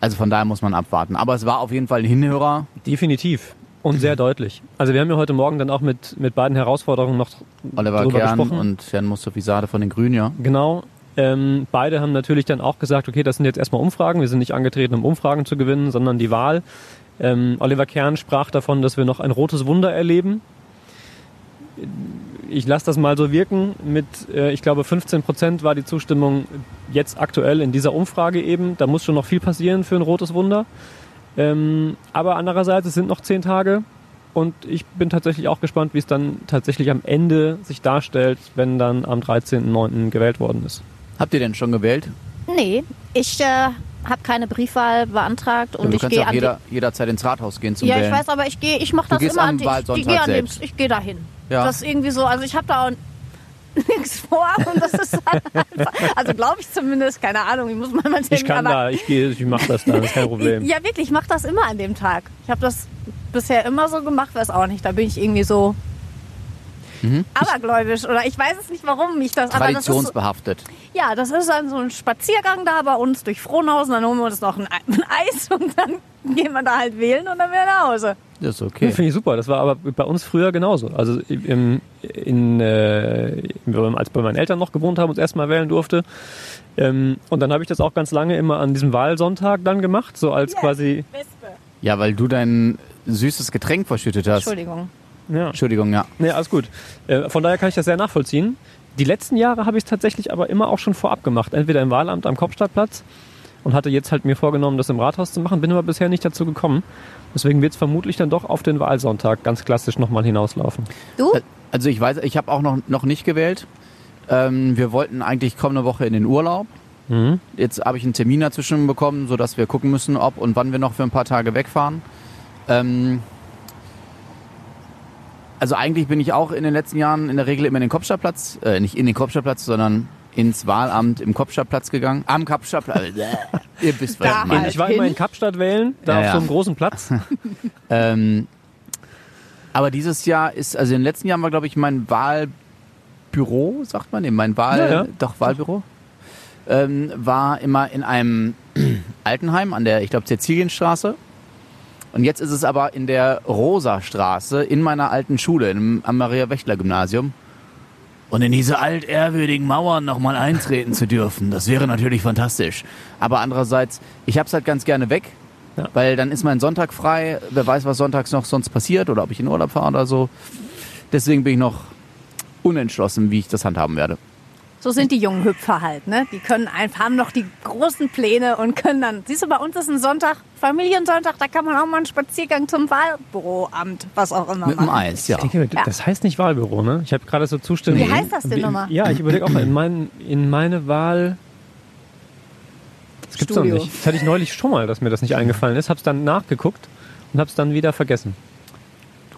Also von daher muss man abwarten. Aber es war auf jeden Fall ein Hinhörer. Definitiv. Und sehr <clears throat> deutlich. Also wir haben ja heute Morgen dann auch mit, mit beiden Herausforderungen noch Oliver Kern gesprochen. und Jan Mustafi Sade von den Grünen, ja. Genau. Ähm, beide haben natürlich dann auch gesagt, okay, das sind jetzt erstmal Umfragen. Wir sind nicht angetreten, um Umfragen zu gewinnen, sondern die Wahl. Ähm, Oliver Kern sprach davon, dass wir noch ein rotes Wunder erleben. Ich lasse das mal so wirken. Mit, äh, ich glaube, 15 Prozent war die Zustimmung jetzt aktuell in dieser Umfrage eben. Da muss schon noch viel passieren für ein rotes Wunder. Ähm, aber andererseits, es sind noch zehn Tage. Und ich bin tatsächlich auch gespannt, wie es dann tatsächlich am Ende sich darstellt, wenn dann am 13.09. gewählt worden ist. Habt ihr denn schon gewählt? Nee, ich äh, habe keine Briefwahl beantragt und du ich kannst gehe ja auch an jeder, jederzeit ins Rathaus gehen zum Ja, ich Wählen. weiß, aber ich gehe, ich mache das gehst immer an dem, ich, ich gehe an dem, selbst. ich gehe dahin. Ja. Das ist irgendwie so, also ich habe da auch <laughs> nichts vor und das ist halt <laughs> einfach, also glaube ich zumindest, keine Ahnung, ich muss mal mal Ich kann aber, da, ich gehe, ich mache das dann, das ist kein Problem. Ja, wirklich, ich mache das immer an dem Tag. Ich habe das bisher immer so gemacht, weiß auch nicht, da bin ich irgendwie so Mhm. abergläubisch oder ich weiß es nicht, warum mich das, aber das ist so, Traditionsbehaftet. ja, das ist dann so ein Spaziergang da bei uns durch Frohnhausen, dann holen wir uns noch ein, Ei- ein Eis und dann <laughs> gehen wir da halt wählen und dann wieder nach Hause. Das ist okay. Finde ich super. Das war aber bei uns früher genauso. Also im, in, äh, als bei meinen Eltern noch gewohnt haben und erstmal wählen durfte. Ähm, und dann habe ich das auch ganz lange immer an diesem Wahlsonntag dann gemacht, so als quasi. Wespe. Ja, weil du dein süßes Getränk verschüttet hast. Entschuldigung. Ja, Entschuldigung, ja. nee, alles gut. Äh, von daher kann ich das sehr nachvollziehen. Die letzten Jahre habe ich es tatsächlich aber immer auch schon vorab gemacht. Entweder im Wahlamt am Kopfstadtplatz und hatte jetzt halt mir vorgenommen, das im Rathaus zu machen, bin aber bisher nicht dazu gekommen. Deswegen wird es vermutlich dann doch auf den Wahlsonntag ganz klassisch nochmal hinauslaufen. Du? Also ich weiß, ich habe auch noch, noch nicht gewählt. Ähm, wir wollten eigentlich kommende Woche in den Urlaub. Mhm. Jetzt habe ich einen Termin dazwischen bekommen, sodass wir gucken müssen, ob und wann wir noch für ein paar Tage wegfahren. Ähm, also eigentlich bin ich auch in den letzten Jahren in der Regel immer in den Kopfstadtplatz, äh, nicht in den Kopfstadtplatz, sondern ins Wahlamt im Kopfstadtplatz gegangen. Am Kopfstadtplatz. <laughs> Ihr wisst, was Da ich meine. halt. Ich war immer in Kapstadt wählen, da Ja, auf ja. so einem großen Platz. <laughs> Ähm, aber dieses Jahr ist, also in den letzten Jahren war, glaube ich, mein Wahlbüro, sagt man, nee, mein Wahl, Ja, ja. doch Wahlbüro, ähm, war immer in einem <clears throat> Altenheim an der, ich glaube, Cäcilienstraße. Und jetzt ist es aber in der Rosa-Straße in meiner alten Schule, im, am Maria-Wächtler-Gymnasium. Und in diese altehrwürdigen Mauern nochmal eintreten zu dürfen, das wäre natürlich fantastisch. Aber andererseits, ich hab's halt ganz gerne weg. Ja. Weil dann ist mein Sonntag frei. Wer weiß, was sonntags noch sonst passiert oder ob ich in Urlaub fahre oder so. Deswegen bin ich noch unentschlossen, wie ich das handhaben werde. So sind die jungen Hüpfer halt, ne? Die können einfach, haben noch die großen Pläne und können dann. Siehst du, bei uns ist ein Sonntag, Familiensonntag, da kann man auch mal einen Spaziergang zum Wahlbüroamt, was auch immer Mit dem machen. Eis, ja. Ich denke, Ja. das heißt nicht Wahlbüro, ne? Ich habe gerade so Zustände. Wie heißt das denn nochmal? Ja, ich überlege auch mal, in, mein, in meine Wahl. Das gibt's doch Studio. nicht. Das hatte ich neulich schon mal, dass mir das nicht eingefallen ist. Hab's dann nachgeguckt und hab's dann wieder vergessen.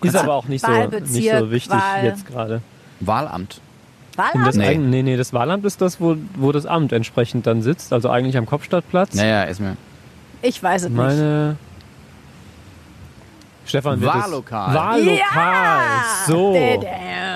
Ist aber auch nicht so, nicht so wichtig Wahl- jetzt gerade. Wahlamt. Und das Wahlamt? Nee. eigen- nee, nee, das Wahlamt ist das, wo, wo das Amt entsprechend dann sitzt, also eigentlich am Kopfstadtplatz. Naja, ist mir. Ich weiß es nicht. Meine. Stefan wird es- Wahllokal. Wahllokal. Ja! So.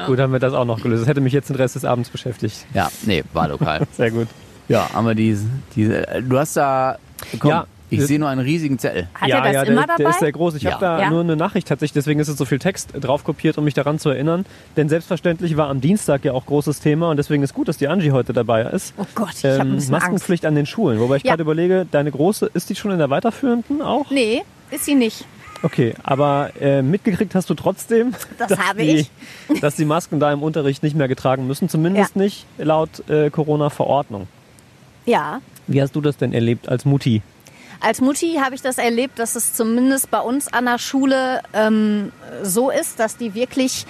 Gut, haben wir das auch noch gelöst. Das hätte mich jetzt den Rest des Abends beschäftigt. Ja, nee, Wahllokal. <laughs> Sehr gut. ja, aber die, die, du hast da. Komm, Ja. Ich sehe nur einen riesigen Zettel. Hat er das ja, immer der, dabei? der ist sehr groß. Ich Ja. habe da Ja. nur eine Nachricht tatsächlich, deswegen ist es so viel Text drauf kopiert, um mich daran zu erinnern. Denn selbstverständlich war am Dienstag ja auch großes Thema und deswegen ist gut, dass die Angie heute dabei ist. oh Gott, ich habe Ähm, Angst. Maskenpflicht an den Schulen. Wobei ich Ja. gerade überlege, deine große, ist die schon in der weiterführenden auch? Nee, ist sie nicht. Okay, aber äh, mitgekriegt hast du trotzdem, <laughs> Das dass, habe die, ich. <laughs> dass die Masken da im Unterricht nicht mehr getragen müssen, zumindest Ja. nicht laut äh, Corona-Verordnung. Ja. Wie hast du das denn erlebt als Mutti? Als Mutti habe ich das erlebt, dass es zumindest bei uns an der Schule ähm, so ist, dass die wirklich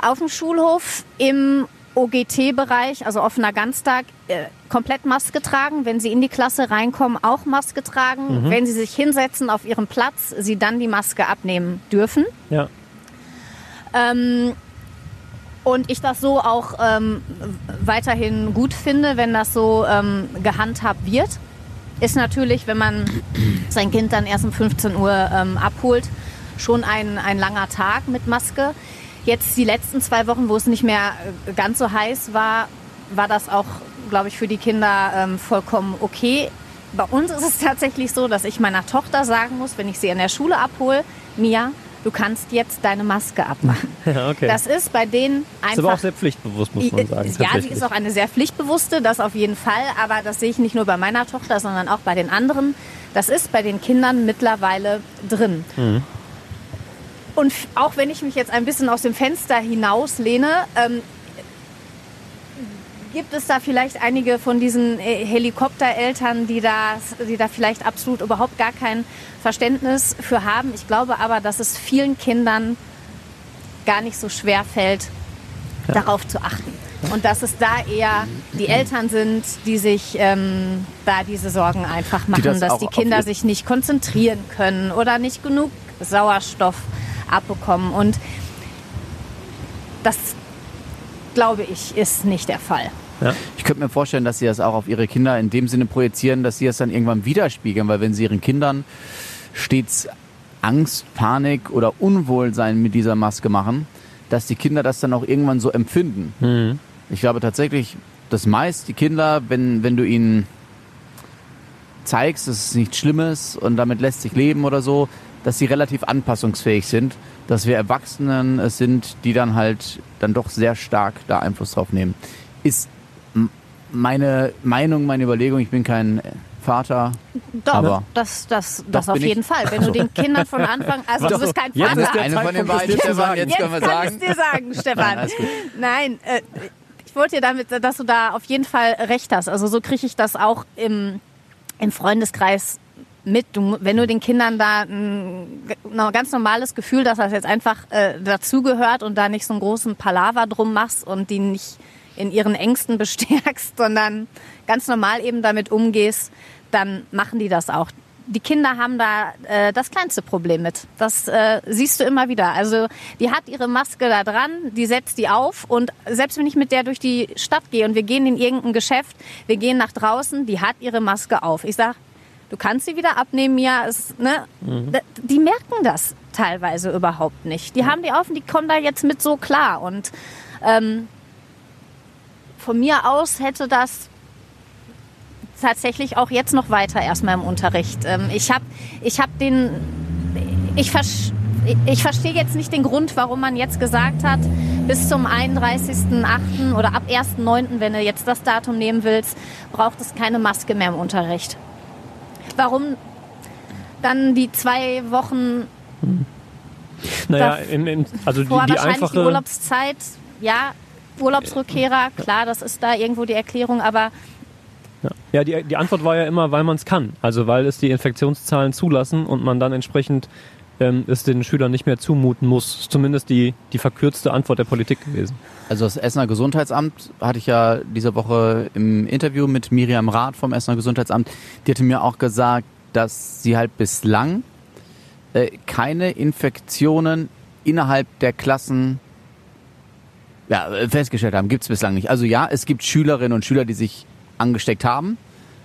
auf dem Schulhof im OGT-Bereich, also offener Ganztag, äh, komplett Maske tragen. Wenn sie in die Klasse reinkommen, auch Maske tragen. Wenn sie sich hinsetzen auf ihrem Platz, sie dann die Maske abnehmen dürfen. Ja. Ähm, und ich das so auch ähm, weiterhin gut finde, wenn das so ähm, gehandhabt wird. Ist natürlich, wenn man sein Kind dann erst um 15 Uhr ähm, abholt, schon ein, ein langer Tag mit Maske. Jetzt die letzten zwei Wochen, wo es nicht mehr äh, ganz so heiß war, war das auch, glaube ich, für die Kinder ähm, vollkommen okay. Bei uns ist es tatsächlich so, dass ich meiner Tochter sagen muss, wenn ich sie in der Schule abhole, Mia, du kannst jetzt deine Maske abmachen. <laughs> ja, okay. Das ist bei denen einfach. ist aber auch sehr pflichtbewusst, muss man sagen. Ja, sie ist auch eine sehr pflichtbewusste, das auf jeden Fall. Aber das sehe ich nicht nur bei meiner Tochter, sondern auch bei den anderen. Das ist bei den Kindern mittlerweile drin. Mhm. Und auch wenn ich mich jetzt ein bisschen aus dem Fenster hinauslehne, ähm, gibt es da vielleicht einige von diesen äh, Helikoptereltern, die da, die da vielleicht absolut überhaupt gar kein Verständnis für haben. Ich glaube aber, dass es vielen Kindern gar nicht so schwer fällt, darauf zu achten. Und dass es da eher die Eltern sind, die sich ähm, da diese Sorgen einfach machen, das dass die Kinder sich nicht konzentrieren können oder nicht genug Sauerstoff abbekommen. Und das, glaube ich, ist nicht der Fall. ja. Ich könnte mir vorstellen, dass sie das auch auf ihre Kinder in dem Sinne projizieren, dass sie es dann irgendwann widerspiegeln, weil wenn sie ihren Kindern stets Angst, Panik oder Unwohlsein mit dieser Maske machen, dass die Kinder das dann auch irgendwann so empfinden. Mhm. Ich glaube tatsächlich, dass meist die Kinder, wenn, wenn du ihnen zeigst, dass es nichts Schlimmes und damit lässt sich leben oder so, dass sie relativ anpassungsfähig sind, dass wir Erwachsenen es sind, die dann halt dann doch sehr stark da Einfluss drauf nehmen. Ist meine Meinung, meine Überlegung, ich bin kein Vater. Doch, Aber- das, das, das auf bin ich. jeden Fall. Wenn du <laughs> den Kindern von Anfang, also du bist kein Jetzt Vater. ist der Eine von den beiden, Stefan, jetzt Jetzt können wir kann sagen. ich es dir sagen, <laughs> Stefan. Nein. Nein, äh, ich wollte dir damit, dass du da auf jeden Fall recht hast. Also so kriege ich das auch im, im Freundeskreis mit. Du, wenn du den Kindern da ein, ein ganz normales Gefühl, dass das jetzt einfach äh, dazugehört und da nicht so einen großen Palaver drum machst und die nicht in ihren Ängsten <laughs> bestärkst, sondern ganz normal eben damit umgehst, dann machen die das auch. Die Kinder haben da äh, das kleinste Problem mit. Das äh, siehst du immer wieder. Also die hat ihre Maske da dran, die setzt die auf und selbst wenn ich mit der durch die Stadt gehe und wir gehen in irgendein Geschäft, wir gehen nach draußen, die hat ihre Maske auf. Ich sag, du kannst sie wieder abnehmen, ja, es, ne? D- Die merken das teilweise überhaupt nicht. Die haben die auf und die kommen da jetzt mit so klar und ähm, von mir aus hätte das tatsächlich auch jetzt noch weiter erstmal im Unterricht. Ähm, ich habe ich hab den, ich, versch- ich verstehe jetzt nicht den Grund, warum man jetzt gesagt hat, bis zum 31.08. oder ab 1.09., wenn du jetzt das Datum nehmen willst, braucht es keine Maske mehr im Unterricht. Warum? dann die zwei Wochen Naja, Da- im, im, also die, die einfache. die Urlaubszeit, ja, Urlaubsrückkehrer, klar, das ist da irgendwo die Erklärung, aber Ja, ja die, die Antwort war ja immer, weil man es kann. Also weil es die Infektionszahlen zulassen und man dann entsprechend ähm, es den Schülern nicht mehr zumuten muss. Ist zumindest die, die verkürzte Antwort der Politik gewesen. Also das Essener Gesundheitsamt hatte ich ja diese Woche im Interview mit Miriam Rath vom Essener Gesundheitsamt. Die hatte mir auch gesagt, dass sie halt bislang äh, keine Infektionen innerhalb der Klassen ja, äh, festgestellt haben. Gibt es bislang nicht. Also ja, es gibt Schülerinnen und Schüler, die sich angesteckt haben.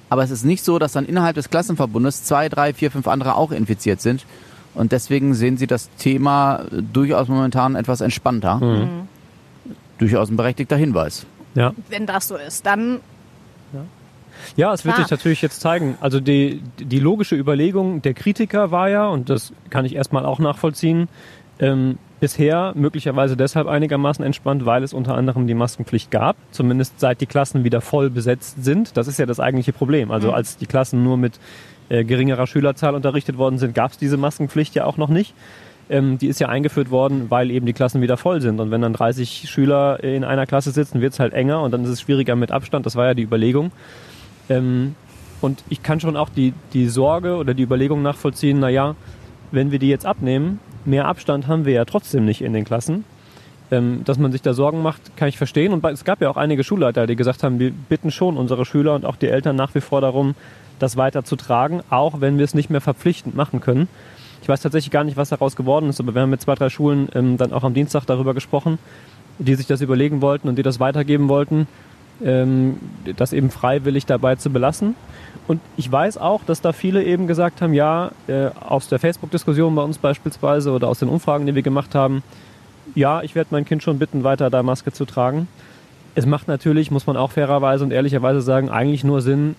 Aber es ist nicht so, dass dann innerhalb des Klassenverbundes zwei, drei, vier, fünf andere auch infiziert sind. Und deswegen sehen sie das Thema äh, durchaus momentan etwas entspannter. Durchaus ein berechtigter Hinweis. Ja. wenn das so ist, dann Ja, es wird Klar. sich natürlich jetzt zeigen. Also die, die logische Überlegung der Kritiker war ja, und das kann ich erstmal auch nachvollziehen, ähm, bisher möglicherweise deshalb einigermaßen entspannt, weil es unter anderem die Maskenpflicht gab, zumindest seit die Klassen wieder voll besetzt sind. Das ist ja das eigentliche Problem. Also Mhm. als die Klassen nur mit äh, geringerer Schülerzahl unterrichtet worden sind, gab es diese Maskenpflicht ja auch noch nicht. Ähm, die ist ja eingeführt worden, weil eben die Klassen wieder voll sind. Und wenn dann 30 Schüler in einer Klasse sitzen, wird es halt enger und dann ist es schwieriger mit Abstand. Das war ja die Überlegung. Ähm, und ich kann schon auch die, die Sorge oder die Überlegung nachvollziehen, naja, wenn wir die jetzt abnehmen, mehr Abstand haben wir ja trotzdem nicht in den Klassen. Ähm, dass man sich da Sorgen macht, kann ich verstehen. Und es gab ja auch einige Schulleiter, die gesagt haben, wir bitten schon unsere Schüler und auch die Eltern nach wie vor darum, das weiter zu tragen, auch wenn wir es nicht mehr verpflichtend machen können. Ich weiß tatsächlich gar nicht, was daraus geworden ist, aber wir haben mit zwei, drei Schulen ähm, dann auch am Dienstag darüber gesprochen, die sich das überlegen wollten und die das weitergeben wollten, ähm, das eben freiwillig dabei zu belassen. Und ich weiß auch, dass da viele eben gesagt haben, ja, äh, aus der Facebook-Diskussion bei uns beispielsweise oder aus den Umfragen, die wir gemacht haben, ja, ich werde mein Kind schon bitten, weiter da Maske zu tragen. Es macht natürlich, muss man auch fairerweise und ehrlicherweise sagen, eigentlich nur Sinn,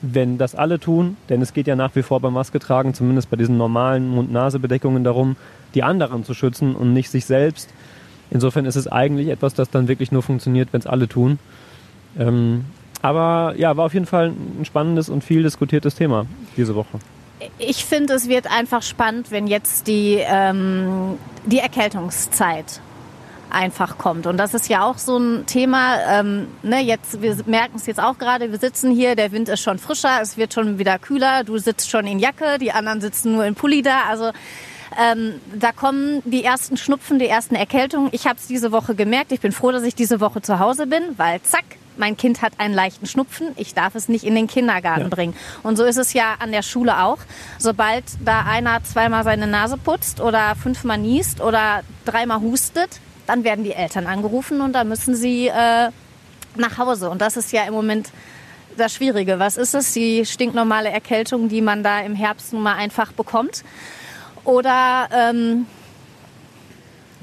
wenn das alle tun, denn es geht ja nach wie vor beim Maske tragen, zumindest bei diesen normalen Mund-Nase-Bedeckungen darum, die anderen zu schützen und nicht sich selbst. Insofern ist es eigentlich etwas, das dann wirklich nur funktioniert, wenn es alle tun. Ähm, aber ja, war auf jeden Fall ein spannendes und viel diskutiertes Thema diese Woche. ich finde, es wird einfach spannend, wenn jetzt die, ähm, die Erkältungszeit einfach kommt. Und das ist ja auch so ein Thema, ähm, ne, jetzt, wir merken es jetzt auch gerade, wir sitzen hier, der Wind ist schon frischer, es wird schon wieder kühler, du sitzt schon in Jacke, die anderen sitzen nur in Pulli da, also ähm, da kommen die ersten Schnupfen, die ersten Erkältungen. Ich habe es diese Woche gemerkt. Ich bin froh, dass ich diese Woche zu Hause bin, weil zack, mein Kind hat einen leichten Schnupfen. Ich darf es nicht in den Kindergarten Ja. bringen. Und so ist es ja an der Schule auch. Sobald da einer zweimal seine Nase putzt oder fünfmal niest oder dreimal hustet, dann werden die Eltern angerufen und da müssen sie äh, nach Hause. Und das ist ja im Moment das Schwierige. Was ist es? Die stinknormale Erkältung, die man da im Herbst nun mal einfach bekommt. Oder ähm,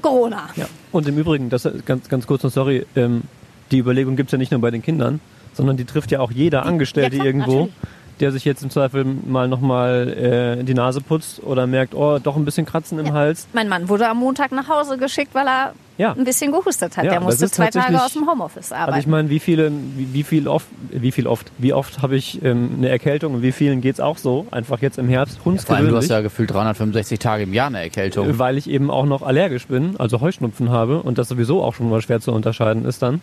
Corona. Ja. Und im Übrigen, das ganz, ganz kurz noch, sorry, ähm, die Überlegung gibt es ja nicht nur bei den Kindern, sondern die trifft ja auch jeder Angestellte klar, irgendwo, natürlich. der sich jetzt im Zweifel mal nochmal äh, die Nase putzt oder merkt, oh, doch ein bisschen Kratzen im Hals. Mein Mann wurde am Montag nach Hause geschickt, weil er Ja. ein bisschen gehustet hat. Ja, Der musste zwei Tage aus dem Homeoffice arbeiten. Also ich meine, wie viele, wie, wie viel oft, wie viel oft, wie oft habe ich ähm, eine Erkältung und wie vielen geht's auch so? Einfach jetzt im Herbst, Vor allem, du hundsgewöhnlich. hast ja gefühlt 365 Tage im Jahr eine Erkältung. weil ich eben auch noch allergisch bin, also Heuschnupfen habe und das sowieso auch schon mal schwer zu unterscheiden ist dann.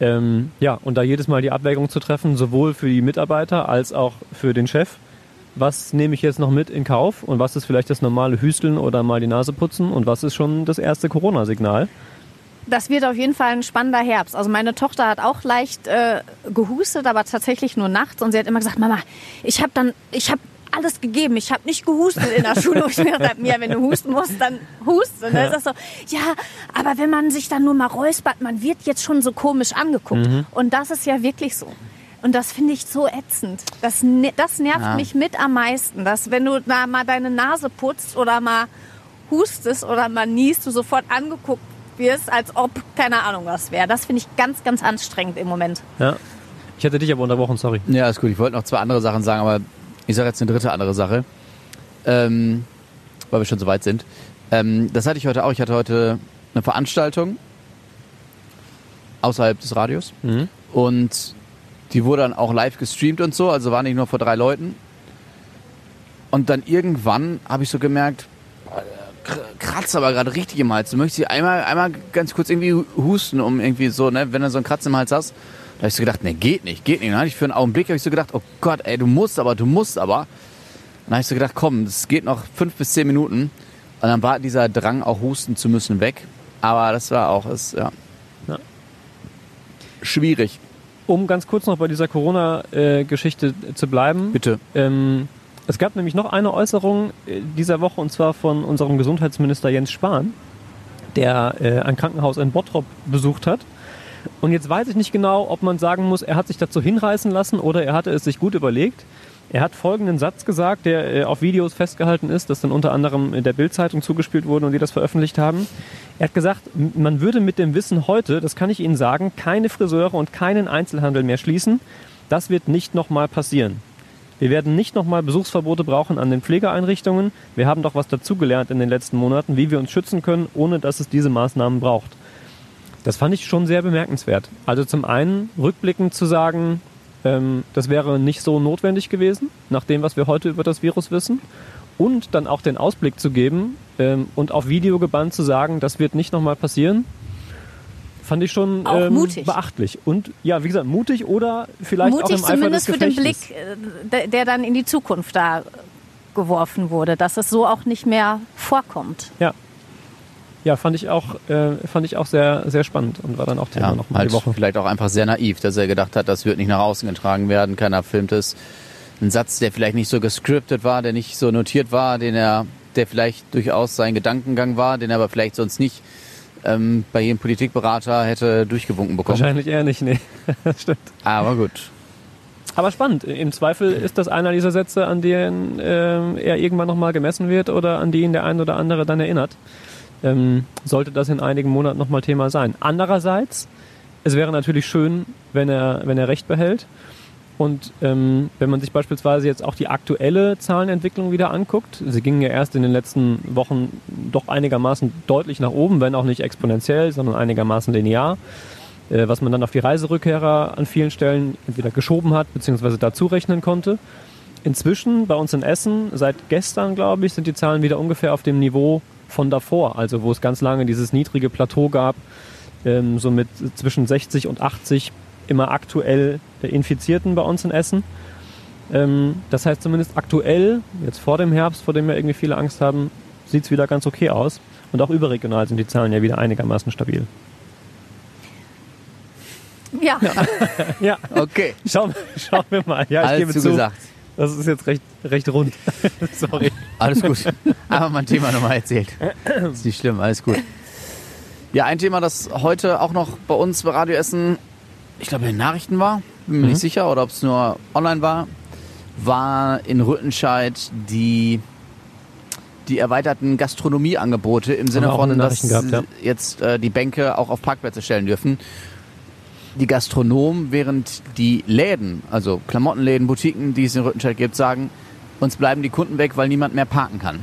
Ähm, ja, und da jedes Mal die Abwägung zu treffen, sowohl für die Mitarbeiter als auch für den Chef. Was nehme ich jetzt noch mit in Kauf und was ist vielleicht das normale Hüsteln oder mal die Nase putzen und was ist schon das erste Corona-Signal? Das wird auf jeden Fall ein spannender Herbst. Also meine Tochter hat auch leicht äh, gehustet, aber tatsächlich nur nachts. Und sie hat immer gesagt, Mama, ich habe dann, ich habe alles gegeben. Ich habe nicht gehustet in der Schule. <laughs> Und ich mir gesagt, ja, wenn du husten musst, dann hust. Und dann ist das so, ja, aber wenn man sich dann nur mal räuspert, man wird jetzt schon so komisch angeguckt. Und das ist ja wirklich so. Und das finde ich so ätzend. Das, ne- das nervt Ja. mich mit am meisten, dass wenn du da mal deine Nase putzt oder mal hustest oder mal niest, du sofort angeguckt wirst, als ob keine Ahnung was wäre. Das finde ich ganz, ganz anstrengend im Moment. Ja. Ich hatte dich aber unterbrochen, sorry. Ja, ist gut. Ich wollte noch zwei andere Sachen sagen, aber ich sage jetzt eine dritte andere Sache. Ähm, weil wir schon so weit sind. Ähm, das hatte ich heute auch. Ich hatte heute eine Veranstaltung außerhalb des Radios. Mhm. Und die wurde dann auch live gestreamt und so, also war nicht nur vor drei Leuten. Und dann irgendwann habe ich so gemerkt, kr- kratzt aber gerade richtig im Hals. Du möchtest einmal, einmal ganz kurz irgendwie husten, um irgendwie so, ne, wenn du so einen Kratzen im Hals hast. Da habe ich so gedacht, ne, geht nicht, geht nicht. Dann hatte ich für einen Augenblick habe ich so gedacht, oh Gott, ey, du musst aber, du musst aber. Dann habe ich so gedacht, komm, das geht noch fünf bis zehn Minuten. Und dann war dieser Drang, auch husten zu müssen, weg. Aber das war auch, ist, ja. Ja. Schwierig. Um ganz kurz noch bei dieser Corona-Geschichte zu bleiben. Bitte. Ähm, es gab nämlich noch eine Äußerung äh, dieser Woche und zwar von unserem Gesundheitsminister Jens Spahn, der äh, ein Krankenhaus in Bottrop besucht hat. Und jetzt weiß ich nicht genau, ob man sagen muss, er hat sich dazu hinreißen lassen oder er hatte es sich gut überlegt. Er hat folgenden Satz gesagt, der äh, auf Videos festgehalten ist, das dann unter anderem in der Bild-Zeitung zugespielt wurde und die das veröffentlicht haben. Er hat gesagt, man würde mit dem Wissen heute, das kann ich Ihnen sagen, keine Friseure und keinen Einzelhandel mehr schließen. Das wird nicht nochmal passieren. Wir werden nicht nochmal Besuchsverbote brauchen an den Pflegeeinrichtungen. Wir haben doch was dazugelernt in den letzten Monaten, wie wir uns schützen können, ohne dass es diese Maßnahmen braucht. Das fand ich schon sehr bemerkenswert. Also zum einen rückblickend zu sagen, ähm, das wäre nicht so notwendig gewesen, nach dem, was wir heute über das Virus wissen. Und dann auch den Ausblick zu geben ähm, und auf Video gebannt zu sagen, das wird nicht nochmal passieren, fand ich schon Auch ähm, mutig. beachtlich. Und ja, wie gesagt, mutig oder vielleicht auch Mutig im Eifer zumindest des für den. Blick, äh, der, der dann in die Zukunft da geworfen wurde, dass es so auch nicht mehr vorkommt. Ja. Ja, fand ich auch, äh, fand ich auch sehr, sehr spannend und war dann auch Thema Ja, noch mal halt die Woche. vielleicht auch einfach sehr naiv, dass er gedacht hat, das wird nicht nach außen getragen werden, keiner filmt es. Ein Satz, der vielleicht nicht so gescriptet war, der nicht so notiert war, den er, der vielleicht durchaus sein Gedankengang war, den er aber vielleicht sonst nicht ähm, bei jedem Politikberater hätte durchgewunken bekommen. Wahrscheinlich eher nicht, nee. <laughs> Stimmt. Aber gut. Aber spannend. Im Zweifel ist das einer dieser Sätze, an denen ähm, er irgendwann nochmal gemessen wird oder an die ihn der ein oder andere dann erinnert. Ähm, sollte das in einigen Monaten nochmal Thema sein. Andererseits, es wäre natürlich schön, wenn er, wenn er Recht behält. Und ähm, wenn man sich beispielsweise jetzt auch die aktuelle Zahlenentwicklung wieder anguckt, sie gingen ja erst in den letzten Wochen doch einigermaßen deutlich nach oben, wenn auch nicht exponentiell, sondern einigermaßen linear, äh, was man dann auf die Reiserückkehrer an vielen Stellen entweder geschoben hat, beziehungsweise dazu rechnen konnte. Inzwischen bei uns in Essen, seit gestern, glaube ich, sind die Zahlen wieder ungefähr auf dem Niveau von davor, also wo es ganz lange dieses niedrige Plateau gab, ähm, so mit zwischen 60 und 80 immer aktuell der Infizierten bei uns in Essen. Ähm, das heißt zumindest aktuell, jetzt vor dem Herbst, vor dem ja irgendwie viele Angst haben, sieht es wieder ganz okay aus. Und auch überregional sind die Zahlen ja wieder einigermaßen stabil. Ja, <laughs> <laughs> Ja, Okay. schauen, schauen wir mal. Ja, ich Alles gebe zu, zugesagt. Das ist jetzt recht, recht rund. <laughs> Sorry. Alles gut. Aber mein Thema nochmal erzählt. Ist nicht schlimm, alles gut. Ja, ein Thema, das heute auch noch bei uns bei Radio Essen, ich glaube in den Nachrichten war, bin mir nicht sicher, oder ob es nur online war, war in Rüttenscheid die, die erweiterten Gastronomieangebote im Sinne von, dass gehabt, jetzt äh, die Bänke auch auf Parkplätze stellen dürfen. Die Gastronomen, während die Läden, also Klamottenläden, Boutiquen, die es in Rüttenscheid gibt, sagen, uns bleiben die Kunden weg, weil niemand mehr parken kann.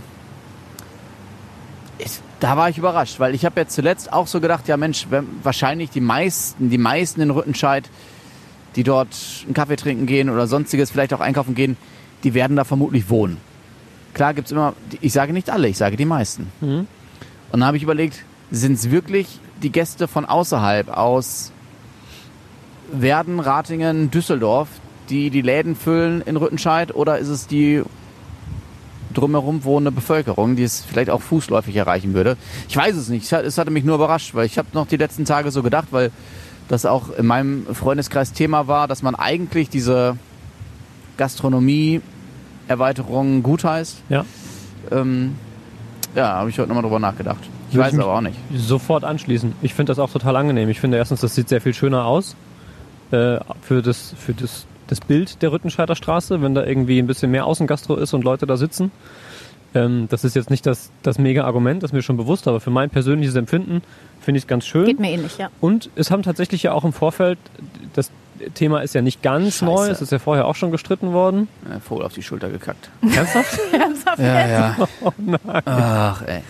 Ich, da war ich überrascht, weil ich habe jetzt zuletzt auch so gedacht, ja Mensch, wahrscheinlich die meisten, die meisten in Rüttenscheid, die dort einen Kaffee trinken gehen oder sonstiges, vielleicht auch einkaufen gehen, die werden da vermutlich wohnen. Klar gibt's immer, ich sage nicht alle, ich sage die meisten. Mhm. Und dann habe ich überlegt, sind es wirklich die Gäste von außerhalb aus Werden, Ratingen, Düsseldorf, die die Läden füllen in Rüttenscheid oder ist es die drumherum wohnende Bevölkerung, die es vielleicht auch fußläufig erreichen würde? Ich weiß es nicht. Es hat- Es hatte mich nur überrascht, weil ich habe noch die letzten Tage so gedacht, weil das auch in meinem Freundeskreis Thema war, dass man eigentlich diese Gastronomie-Erweiterung gutheißt. Ja. Ähm, ja, habe ich heute nochmal drüber nachgedacht. Ich Würde weiß ich aber auch nicht. Sofort anschließen. Ich finde das auch total angenehm. Ich finde erstens, das sieht sehr viel schöner aus äh, für, das, für das, das Bild der Rüttenscheider Straße, wenn da irgendwie ein bisschen mehr Außengastro ist und Leute da sitzen. Ähm, das ist jetzt nicht das, das mega Argument, das ist mir schon bewusst, aber für mein persönliches Empfinden finde ich es ganz schön. geht mir ähnlich, ja. Und es haben tatsächlich ja auch im Vorfeld, das Thema ist ja nicht ganz Scheiße. neu, es ist ja vorher auch schon gestritten worden. Äh, Vogel auf die Schulter gekackt. <laughs> <laughs> Ernsthaft? Ja, ja. <laughs> Ach, ey.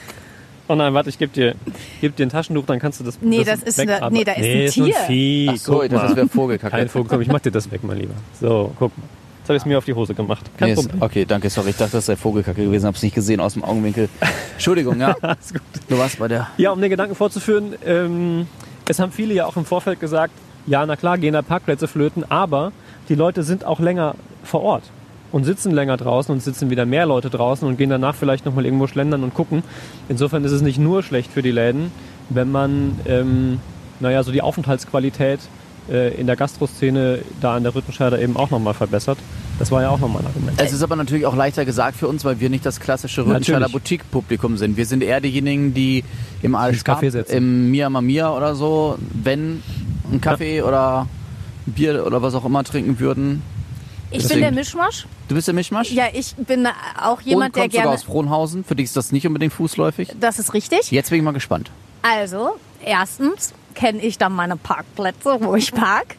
Oh nein, warte, ich gebe dir, geb dir ein Taschentuch, dann kannst du das Nee, das ist weg, eine- nee, da ist ein nee, ist Tier. Vieh. Ach so, das wäre Vogelkacke. Kein Vogel, komm, ich mach dir das weg, mein Lieber. So, guck mal. habe ich es mir auf die Hose gemacht. Kein Nee, ist, Problem. okay, danke, sorry. Ich dachte, das sei Vogelkacke gewesen, hab's nicht gesehen aus dem Augenwinkel. Entschuldigung, ja. <laughs> Alles gut. Du warst bei der. Ja, um den Gedanken fortzuführen, ähm, es haben viele ja auch im Vorfeld gesagt, ja, na klar, gehen da Parkplätze flöten, aber die Leute sind auch länger vor Ort und sitzen länger draußen und sitzen wieder mehr Leute draußen und gehen danach vielleicht nochmal irgendwo schlendern und gucken. Insofern ist es nicht nur schlecht für die Läden, wenn man, ähm, naja, so die Aufenthaltsqualität äh, in der Gastroszene da an der Rüttenscheider eben auch nochmal verbessert. Das war ja auch nochmal ein Argument. Es ist aber natürlich auch leichter gesagt für uns, weil wir nicht das klassische Rüttenscheider. Boutique-Publikum sind. Wir sind eher diejenigen, die im sitzen. im Mia Mamia oder so, wenn einen Kaffee oder ein Bier oder was auch immer trinken würden. Ich Deswegen- bin der Mischmasch. Du bist der Mischmasch? Ja, ich bin auch jemand, Und der gerne. aus Frohnhausen. Für dich ist das nicht unbedingt fußläufig. Das ist richtig. Jetzt bin ich mal gespannt. Also, erstens kenne ich dann meine Parkplätze, wo ich park.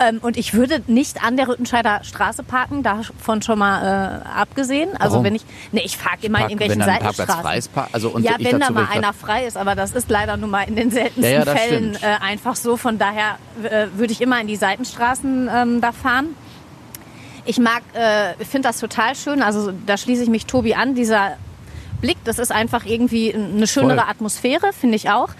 Ähm, und ich würde nicht an der Rüttenscheider Straße parken, davon schon mal äh, abgesehen. Also Warum? wenn ich, ne, ich park immer Park- in irgendwelchen Seitenstraßen. frei ist, also und ja, wenn da mal einer frei ist, aber das ist leider nun mal in den seltensten Ja, ja, Fällen äh, einfach so. Von daher äh, würde ich immer in die Seitenstraßen ähm, da fahren. Ich mag, äh, finde das total schön. Also da schließe ich mich Tobi an. Dieser Blick, das ist einfach irgendwie eine schönere Voll. Atmosphäre, finde ich auch.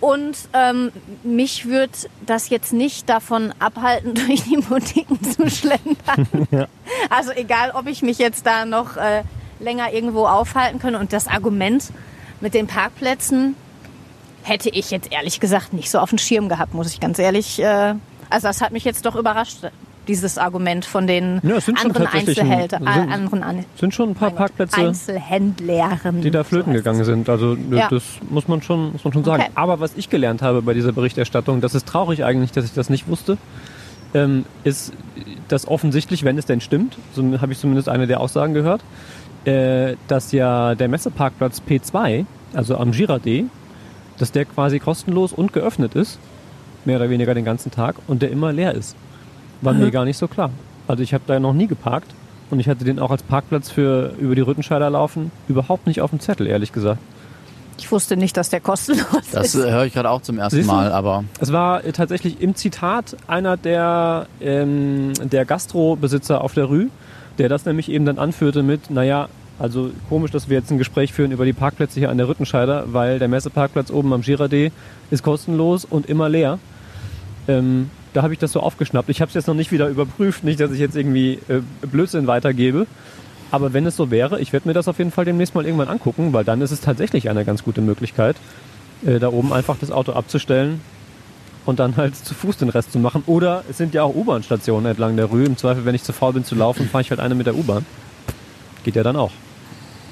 Und ähm, mich würde das jetzt nicht davon abhalten, <laughs> durch die Boutiquen zu <laughs> schlendern. Also egal, ob ich mich jetzt da noch äh, länger irgendwo aufhalten könnte. Und das Argument mit den Parkplätzen hätte ich jetzt ehrlich gesagt nicht so auf dem Schirm gehabt, muss ich ganz ehrlich. Äh, also das hat mich jetzt doch überrascht, dieses Argument von den Ja, sind anderen tatsächlich ein- Einzelhälter, äh, sind- anderen sind schon ein paar Parkplätze. Einzelhändlern. die da flöten So gegangen sind. Also Ja. das muss man schon, muss man schon sagen. Okay. Aber was ich gelernt habe bei dieser Berichterstattung, das ist traurig eigentlich, dass ich das nicht wusste, ähm, ist, dass offensichtlich, wenn es denn stimmt, so habe ich zumindest eine der Aussagen gehört, äh, dass ja der Messeparkplatz P2, also am Girardé, dass der quasi kostenlos und geöffnet ist, mehr oder weniger den ganzen Tag, und der immer leer ist. War mir gar nicht so klar. Also ich habe da noch nie geparkt und ich hatte den auch als Parkplatz für über die Rüttenscheider laufen überhaupt nicht auf dem Zettel, ehrlich gesagt. Ich wusste nicht, dass der kostenlos Das ist. äh, höre ich gerade auch zum ersten Siehst? Mal, aber Es war äh, tatsächlich im Zitat einer der, ähm, der Gastrobesitzer auf der Rue, der das nämlich eben dann anführte mit, naja, also komisch, dass wir jetzt ein Gespräch führen über die Parkplätze hier an der Rüttenscheider, weil der Messeparkplatz oben am Girardé ist kostenlos und immer leer. Ähm, da habe ich das so aufgeschnappt. Ich habe es jetzt noch nicht wieder überprüft, nicht, dass ich jetzt irgendwie äh, Blödsinn weitergebe. Aber wenn es so wäre, ich werde mir das auf jeden Fall demnächst mal irgendwann angucken, weil dann ist es tatsächlich eine ganz gute Möglichkeit, äh, da oben einfach das Auto abzustellen und dann halt zu Fuß den Rest zu machen. Oder es sind ja auch U-Bahn-Stationen entlang der Rue. Im Zweifel, wenn ich zu faul bin zu laufen, fahre ich halt eine mit der U-Bahn. Geht ja dann auch.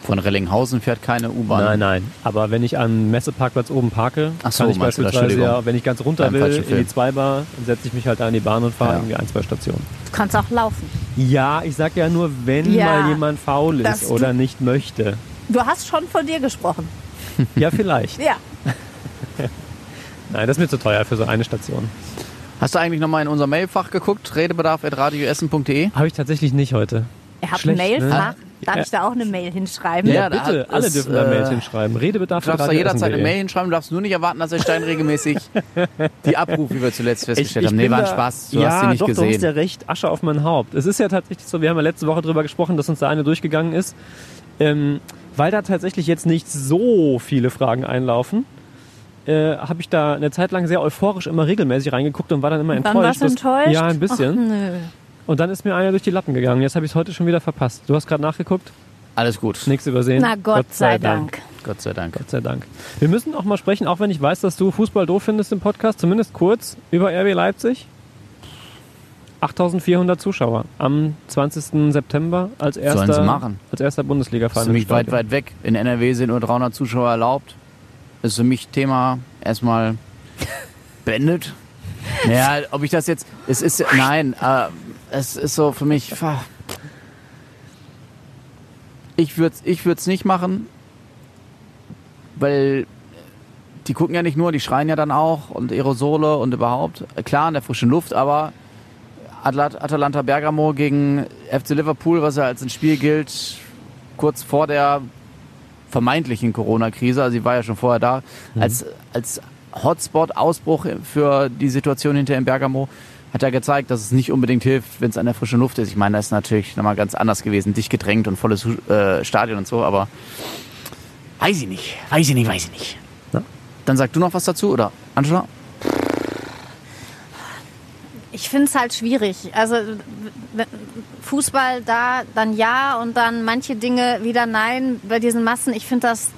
Von Rellinghausen fährt keine U-Bahn. Nein, nein. Aber wenn ich am Messeparkplatz oben parke, Ach so, kann ich beispielsweise ja, wenn ich ganz runter Beim will, in die. Zweibar, setze ich mich halt da in die Bahn und fahre Ja. irgendwie ein, zwei Stationen. Du kannst auch laufen. Ja, ich sag ja nur, wenn Ja, mal jemand faul ist oder nicht möchte. Du hast schon von dir gesprochen. <laughs> Ja, vielleicht. Ja. <laughs> Nein, das ist mir zu teuer für so eine Station. Hast du eigentlich nochmal in unser Mailfach geguckt? Redebedarf.radioessen.de? Habe ich tatsächlich nicht heute. Er hat Schlecht, ein Mailfach. ne? Darf Ja. ich da auch eine Mail hinschreiben? Ja, Ja, bitte, alle es, dürfen da Mails äh, hinschreiben. Redebedarf Du darfst da jederzeit eine. Mail hinschreiben, du darfst nur nicht erwarten, dass der Stein regelmäßig <laughs> die abruft, wie wir zuletzt festgestellt haben. Nee, bin war ein Spaß, du ja, hast sie nicht doch, Du gesehen. hast ja recht, Asche auf mein Haupt. Es ist ja tatsächlich so, wir haben ja letzte Woche drüber gesprochen, dass uns da eine durchgegangen ist. Ähm, weil da tatsächlich jetzt nicht so viele Fragen einlaufen, äh, habe ich da eine Zeit lang sehr euphorisch immer regelmäßig reingeguckt und war dann immer Dann enttäuscht. warst du enttäuscht? Ja, ein bisschen. Ach, nö. Und dann ist mir einer durch die Lappen gegangen. Jetzt habe ich es heute schon wieder verpasst. Du hast gerade nachgeguckt, Alles gut, nichts übersehen. Na Gott, sei Dank. Gott sei Dank. Gott sei Dank. Wir müssen auch mal sprechen, auch wenn ich weiß, dass du Fußball doof findest im Podcast, zumindest kurz über RB Leipzig. 8400 Zuschauer am 20. September als erster, Sollen sie machen. Als erster Bundesliga-Verein. ist für mich weit, weit weg. In NRW sind nur 300 Zuschauer erlaubt. Ist für mich Thema erstmal beendet. <laughs> Naja, ob ich das jetzt, es ist, nein, äh, es ist so für mich, ich würde es ich würd's nicht machen, weil die gucken ja nicht nur, die schreien ja dann auch und Aerosole und überhaupt. Klar, in der frischen Luft, aber Atalanta Bergamo gegen FC Liverpool, was ja als ein Spiel gilt, kurz vor der vermeintlichen Corona-Krise, also sie war ja schon vorher da, als, als Hotspot-Ausbruch für die Situation hinter in Bergamo hat ja gezeigt, dass es nicht unbedingt hilft, wenn es an der frischen Luft ist. Ich meine, das ist natürlich nochmal ganz anders gewesen, dicht gedrängt und volles äh, Stadion und so, aber weiß ich nicht, weiß ich nicht, weiß ich nicht. Ja. Dann sag du noch was dazu, oder Angela? Ich finde es halt schwierig. Also Fußball da, dann ja und dann manche Dinge wieder nein bei diesen Massen. Ich finde das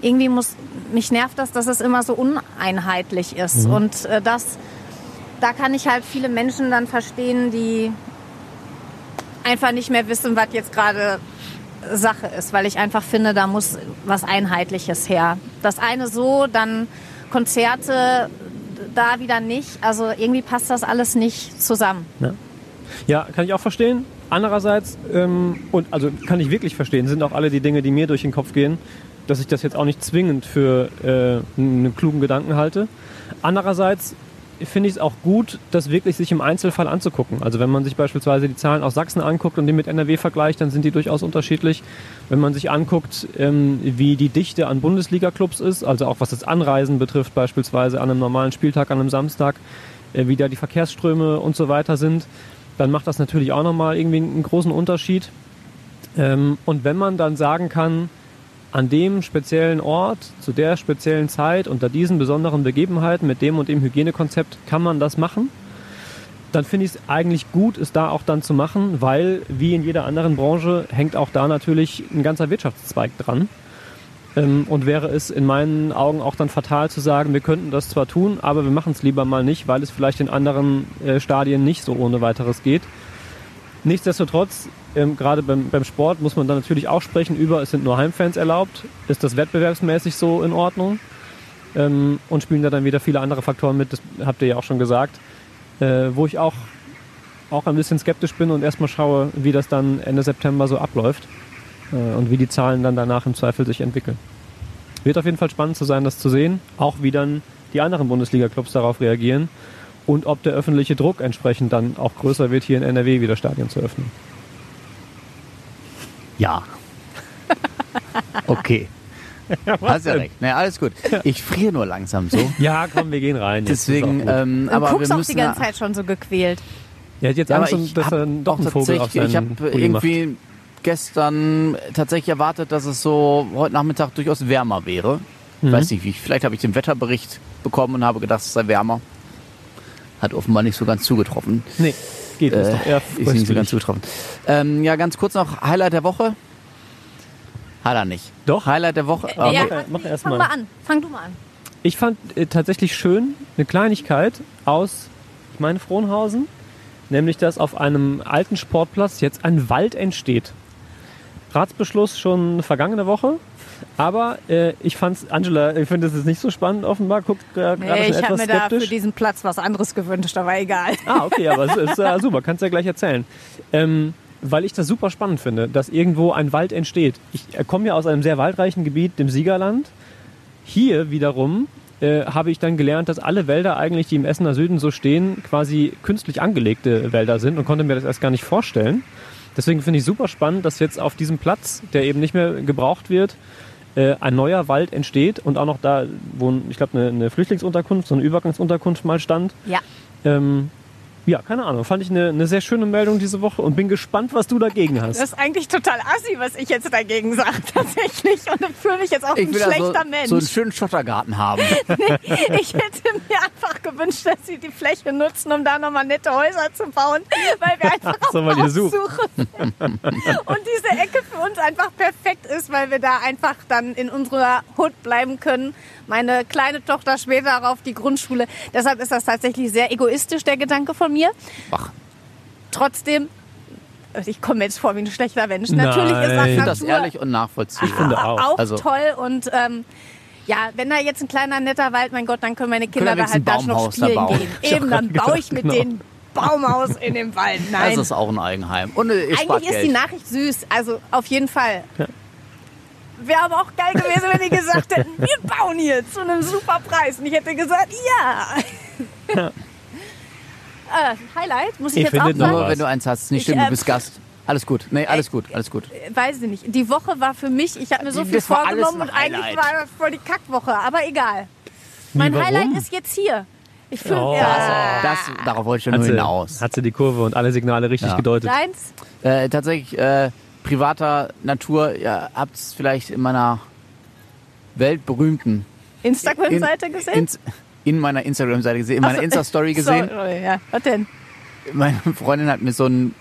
irgendwie muss mich nervt das, dass es immer so uneinheitlich ist und äh, das da kann ich halt viele Menschen dann verstehen, die einfach nicht mehr wissen, was jetzt gerade Sache ist, weil ich einfach finde, da muss was Einheitliches her. Das eine so, dann Konzerte da wieder nicht. Also irgendwie passt das alles nicht zusammen. Ja, kann ich auch verstehen. Andererseits, ähm, und also kann ich wirklich verstehen, sind auch alle die Dinge, die mir durch den Kopf gehen, dass ich das jetzt auch nicht zwingend für äh, einen klugen Gedanken halte. Andererseits finde ich es auch gut, das wirklich sich im Einzelfall anzugucken. Also wenn man sich beispielsweise die Zahlen aus Sachsen anguckt und die mit NRW vergleicht, dann sind die durchaus unterschiedlich. Wenn man sich anguckt, ähm, wie die Dichte an Bundesliga-Clubs ist, also auch was das Anreisen betrifft, beispielsweise an einem normalen Spieltag, an einem Samstag, äh, wie da die Verkehrsströme und so weiter sind, dann macht das natürlich auch nochmal irgendwie einen großen Unterschied. Ähm, und wenn man dann sagen kann, an dem speziellen Ort, zu der speziellen Zeit, unter diesen besonderen Begebenheiten, mit dem und dem Hygienekonzept kann man das machen, dann finde ich es eigentlich gut, es da auch dann zu machen, weil wie in jeder anderen Branche hängt auch da natürlich ein ganzer Wirtschaftszweig dran. Ähm, und wäre es in meinen Augen auch dann fatal zu sagen, wir könnten das zwar tun, aber wir machen es lieber mal nicht, weil es vielleicht in anderen äh, Stadien nicht so ohne weiteres geht. Nichtsdestotrotz, ähm, gerade beim, beim Sport muss man dann natürlich auch sprechen über, es sind nur Heimfans erlaubt. Ist das wettbewerbsmäßig so in Ordnung? Ähm, und spielen da dann wieder viele andere Faktoren mit, das habt ihr ja auch schon gesagt, äh, wo ich auch, auch ein bisschen skeptisch bin und erstmal schaue, wie das dann Ende September so abläuft äh, und wie die Zahlen dann danach im Zweifel sich entwickeln. Wird auf jeden Fall spannend zu sein, das zu sehen, auch wie dann die anderen Bundesliga-Clubs darauf reagieren und ob der öffentliche Druck entsprechend dann auch größer wird, hier in NRW wieder Stadien zu öffnen. Ja. Okay. <laughs> Hast ja recht. Naja, alles gut. Ich friere nur langsam so. Ja, komm, wir gehen rein. Jetzt Deswegen, auch ähm, Du aber wir guckst auch müssen die ganze ja- Zeit schon so gequält. Er hat jetzt Ja, Angst, ich dass er doch einen Vogel auf ich habe Pulli macht. irgendwie gestern tatsächlich erwartet, dass es so heute Nachmittag durchaus wärmer wäre. Mhm. weiß nicht wie. Vielleicht habe ich den Wetterbericht bekommen und habe gedacht, es sei wärmer. Hat offenbar nicht so ganz zugetroffen. Nee, geht Äh, doch eher ist nicht so ganz zugetroffen. Ähm, ja, ganz kurz noch Highlight der Woche. Hat er nicht. Doch. Highlight der Woche. Ah, ja, mach er- mach erst fang mal. mal an. Fang du mal an. Ich fand äh, tatsächlich schön eine Kleinigkeit aus, ich meine Frohnhausen, nämlich dass auf einem alten Sportplatz jetzt ein Wald entsteht. Ratsbeschluss schon vergangene Woche, aber äh, ich fand's, Angela, ich finde, ist nicht so spannend offenbar, guckt äh, gerade Nee, schon ich habe etwas mir da für skeptisch. diesen Platz was anderes gewünscht, aber egal. Ah, okay, aber es ist äh, <laughs> super, kannst ja gleich erzählen. Ähm, weil ich das super spannend finde, dass irgendwo ein Wald entsteht. Ich äh, komme ja aus einem sehr waldreichen Gebiet, dem Siegerland. Hier wiederum äh, habe ich dann gelernt, dass alle Wälder eigentlich, die im Essener Süden so stehen, quasi künstlich angelegte Wälder sind und konnte mir das erst gar nicht vorstellen. Deswegen finde ich super spannend, dass jetzt auf diesem Platz, der eben nicht mehr gebraucht wird, äh, ein neuer Wald entsteht und auch noch da, wo ich glaube eine, eine Flüchtlingsunterkunft, so eine Übergangsunterkunft mal stand. Ja. Ähm, ja, keine Ahnung. Fand ich eine, eine sehr schöne Meldung diese Woche und bin gespannt, was du dagegen hast. Das ist eigentlich total assi, was ich jetzt dagegen sage, <laughs> tatsächlich. Und ich fühle mich jetzt auch ich ein will also schlechter Mensch. so einen schönen Schottergarten haben. <laughs> Ich hätte mir einfach gewünscht, dass sie die Fläche nutzen, um da nochmal nette Häuser zu bauen, weil wir einfach So, auf sucht. Aufsuche sind. Und diese Ecke für uns einfach perfekt ist, weil wir da einfach dann in unserer Hut bleiben können. Meine kleine Tochter später auf die Grundschule. Deshalb ist das tatsächlich sehr egoistisch, der Gedanke von mir. Ach, Trotzdem, ich komme jetzt vor wie ein schlechter Mensch. Natürlich ist das Nein. ich finde das ehrlich und nachvollziehbar. Ich finde auch. auch Also- toll und ähm, ja, wenn da jetzt ein kleiner netter Wald, mein Gott, dann können meine Kinder da halt da noch spielen gehen. <laughs> Eben, dann grad baue ich mit genau. den Baumhaus in dem Wald. Nein. Das ist auch ein Eigenheim. Und Eigentlich ist Geld. die Nachricht süß, also auf jeden Fall. Wäre aber auch geil gewesen, wenn die gesagt hätten, <laughs> wir bauen hier zu einem super Preis. Und ich hätte gesagt, ja. <laughs> äh, Highlight, muss ich, Ich jetzt finde auch noch sagen. Nur wenn du eins hast. Nicht Ich, stimmt, du äh, bist Gast. Alles gut. Nee, alles gut, alles gut. Weiß ich nicht. Die Woche war für mich, ich habe mir so viel das vorgenommen und eigentlich war das voll die Kackwoche. Aber egal. Mein warum? Highlight ist jetzt hier. Ich fühle Oh. ja, Das, darauf wollte ich ja nur sie, hinaus. hat sie die Kurve und alle Signale richtig Ja. gedeutet. deins. Äh, tatsächlich äh, privater Natur, ihr habt es vielleicht in meiner weltberühmten Instagram-Seite gesehen? ins- in meiner Instagram-Seite gesehen, in meiner so, Insta-Story <laughs> gesehen. Sorry, ja. Was denn? Meine Freundin hat mir so einen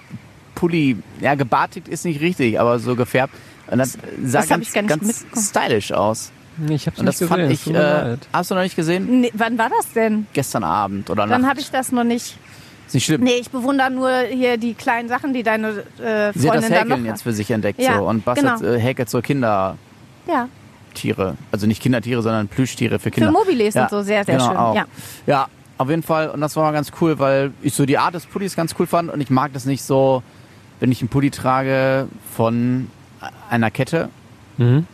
Pulli, ja, gebartigt ist nicht richtig, aber so gefärbt. Und das sah das ganz, ich gar nicht ganz stylisch aus. Nee, Ich hab's Und nicht das gesehen. fand es ich, äh, hast du noch nicht gesehen? Nee, wann war das denn? Gestern Abend oder Dann habe ich das noch nicht. Ist nicht schlimm. Nee, ich bewundere nur hier die kleinen Sachen, die deine äh, Sie hat das Freundin Häkeln jetzt für sich entdeckt Ja, so und bastelt, genau. äh, häkelt so Kindertiere. Ja, Also nicht Kindertiere, sondern Plüschtiere für Kinder. für Mobiles Ja, und so sehr, sehr genau, schön. auch. Ja. Ja, auf jeden Fall. Und das war ganz cool, weil ich so die Art des Pullis ganz cool fand. Und ich mag das nicht so, wenn ich einen Pulli trage von einer Kette Mhm.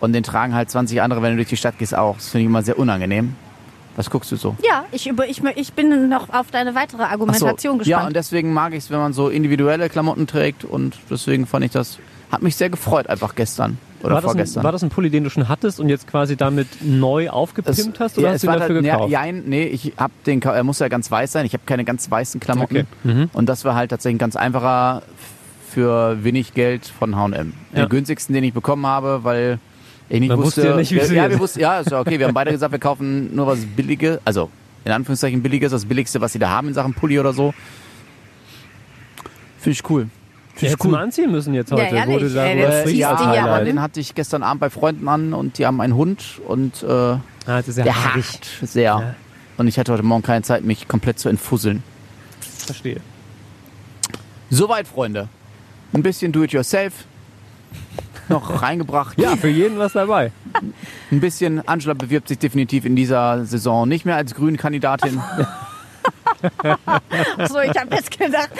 und den tragen halt 20 andere, wenn du durch die Stadt gehst, auch. Das finde ich immer sehr unangenehm. Was guckst du so? Ja, ich, über, ich, ich bin noch auf deine weitere Ach so, Argumentation Ja, und gespannt. deswegen mag ich es, wenn man so individuelle Klamotten trägt. Und deswegen fand ich das, hat mich sehr gefreut einfach gestern oder War das, ein, vorgestern. war das ein Pulli, den du schon hattest und jetzt quasi damit neu aufgepimpt hast oder ja, hast es du ihn dafür halt- gekauft? Ja, jein, nee, ich hab den, er muss ja ganz weiß sein. Ich habe keine ganz weißen Klamotten. Okay. Mhm. Und das war halt tatsächlich ein ganz einfacher für wenig Geld von H&M. Ja. Den günstigsten, den ich bekommen habe, weil ich nicht Man wusste. wusste ja nicht, wie es ja, wir wussten, ja, ist ja okay. Wir haben beide gesagt, wir kaufen nur was Billiges, also in Anführungszeichen Billiges, das Billigste, was sie da haben in Sachen Pulli oder so. Finde ich cool. Finde ich cool. mal anziehen müssen jetzt Ja, heute. ehrlich, wo du da, ey, Äh, ja, du ja, aber den hatte ich gestern Abend bei Freunden an und die haben einen Hund und äh, Ah, das ist ja der hart sehr. Ja. Und ich hatte heute Morgen keine Zeit, mich komplett zu entfusseln. Verstehe. Soweit, Freunde. Ein bisschen Do-it-yourself noch reingebracht. Ja, für jeden was dabei. Ein bisschen. Angela bewirbt sich definitiv in dieser Saison nicht mehr als Grünen-Kandidatin. <laughs> <laughs> So, ich habe jetzt gedacht,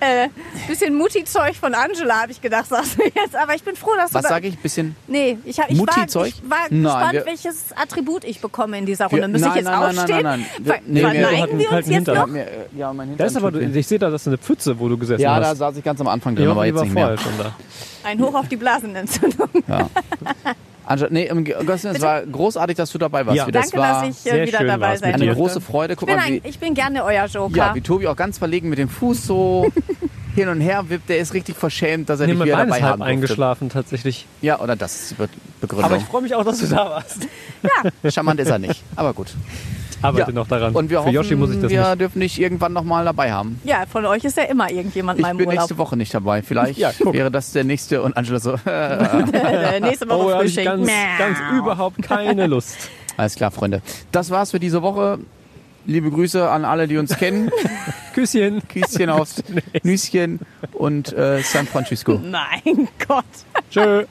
äh, bisschen Mutti-Zeug von Angela, habe ich gedacht, sagst du jetzt. Aber ich bin froh, dass Was du da, sage ich? Bisschen. Nee, ich, hab, ich, war, Mutti-Zeug? ich war Nein, gespannt, wir- welches Attribut ich bekomme in dieser Wir- Runde. Muss nein, ich jetzt nein, nein, nein, aufstehen? nein, nein. Ver Nee, wir- verneigen wir uns jetzt noch? Ja, mein Da Hintern ist aber, ich sehe da, das ist eine Pfütze, wo du gesessen Ja, da hast. saß ich ganz am Anfang drin, Ja, aber jetzt war nicht mehr. schon da. Ein Hoch auf die Blasenentzündung. Ja. <laughs> Angela, nee, im Willen, es war großartig, dass du dabei warst. Ja. Das Danke, war dass ich sehr äh, wieder schön dabei sein eine große Freude. Ich Guck bin, mal, ein, wie, ich bin gerne euer Joker. ja, wie Tobi auch ganz verlegen mit dem Fuß so <laughs> hin und her wippt. Der ist richtig verschämt, dass er Nee, mein wieder dabei haben eingeschlafen tatsächlich. Ja, oder das ist die Be Aber ich freue mich auch, dass du da warst. Charmant ist er nicht, aber gut. Arbeite Ja. noch daran. Und wir Für hoffen, Yoshi muss ich das wir nicht. dürfen dich irgendwann nochmal dabei haben. Ja, von euch ist ja immer irgendjemand Ich mal im bin Urlaub. nächste Woche nicht dabei. Vielleicht <laughs> Ja, wäre das der nächste und Angela so. <laughs> Äh, nächste Woche Oh, ich Frühstück. ganz, ganz überhaupt keine Lust. <laughs> Alles klar, Freunde. Das war's für diese Woche. Liebe Grüße an alle, die uns kennen. Küsschen. Küsschen aufs Nüsschen und äh, San Francisco. Mein Gott. Tschö.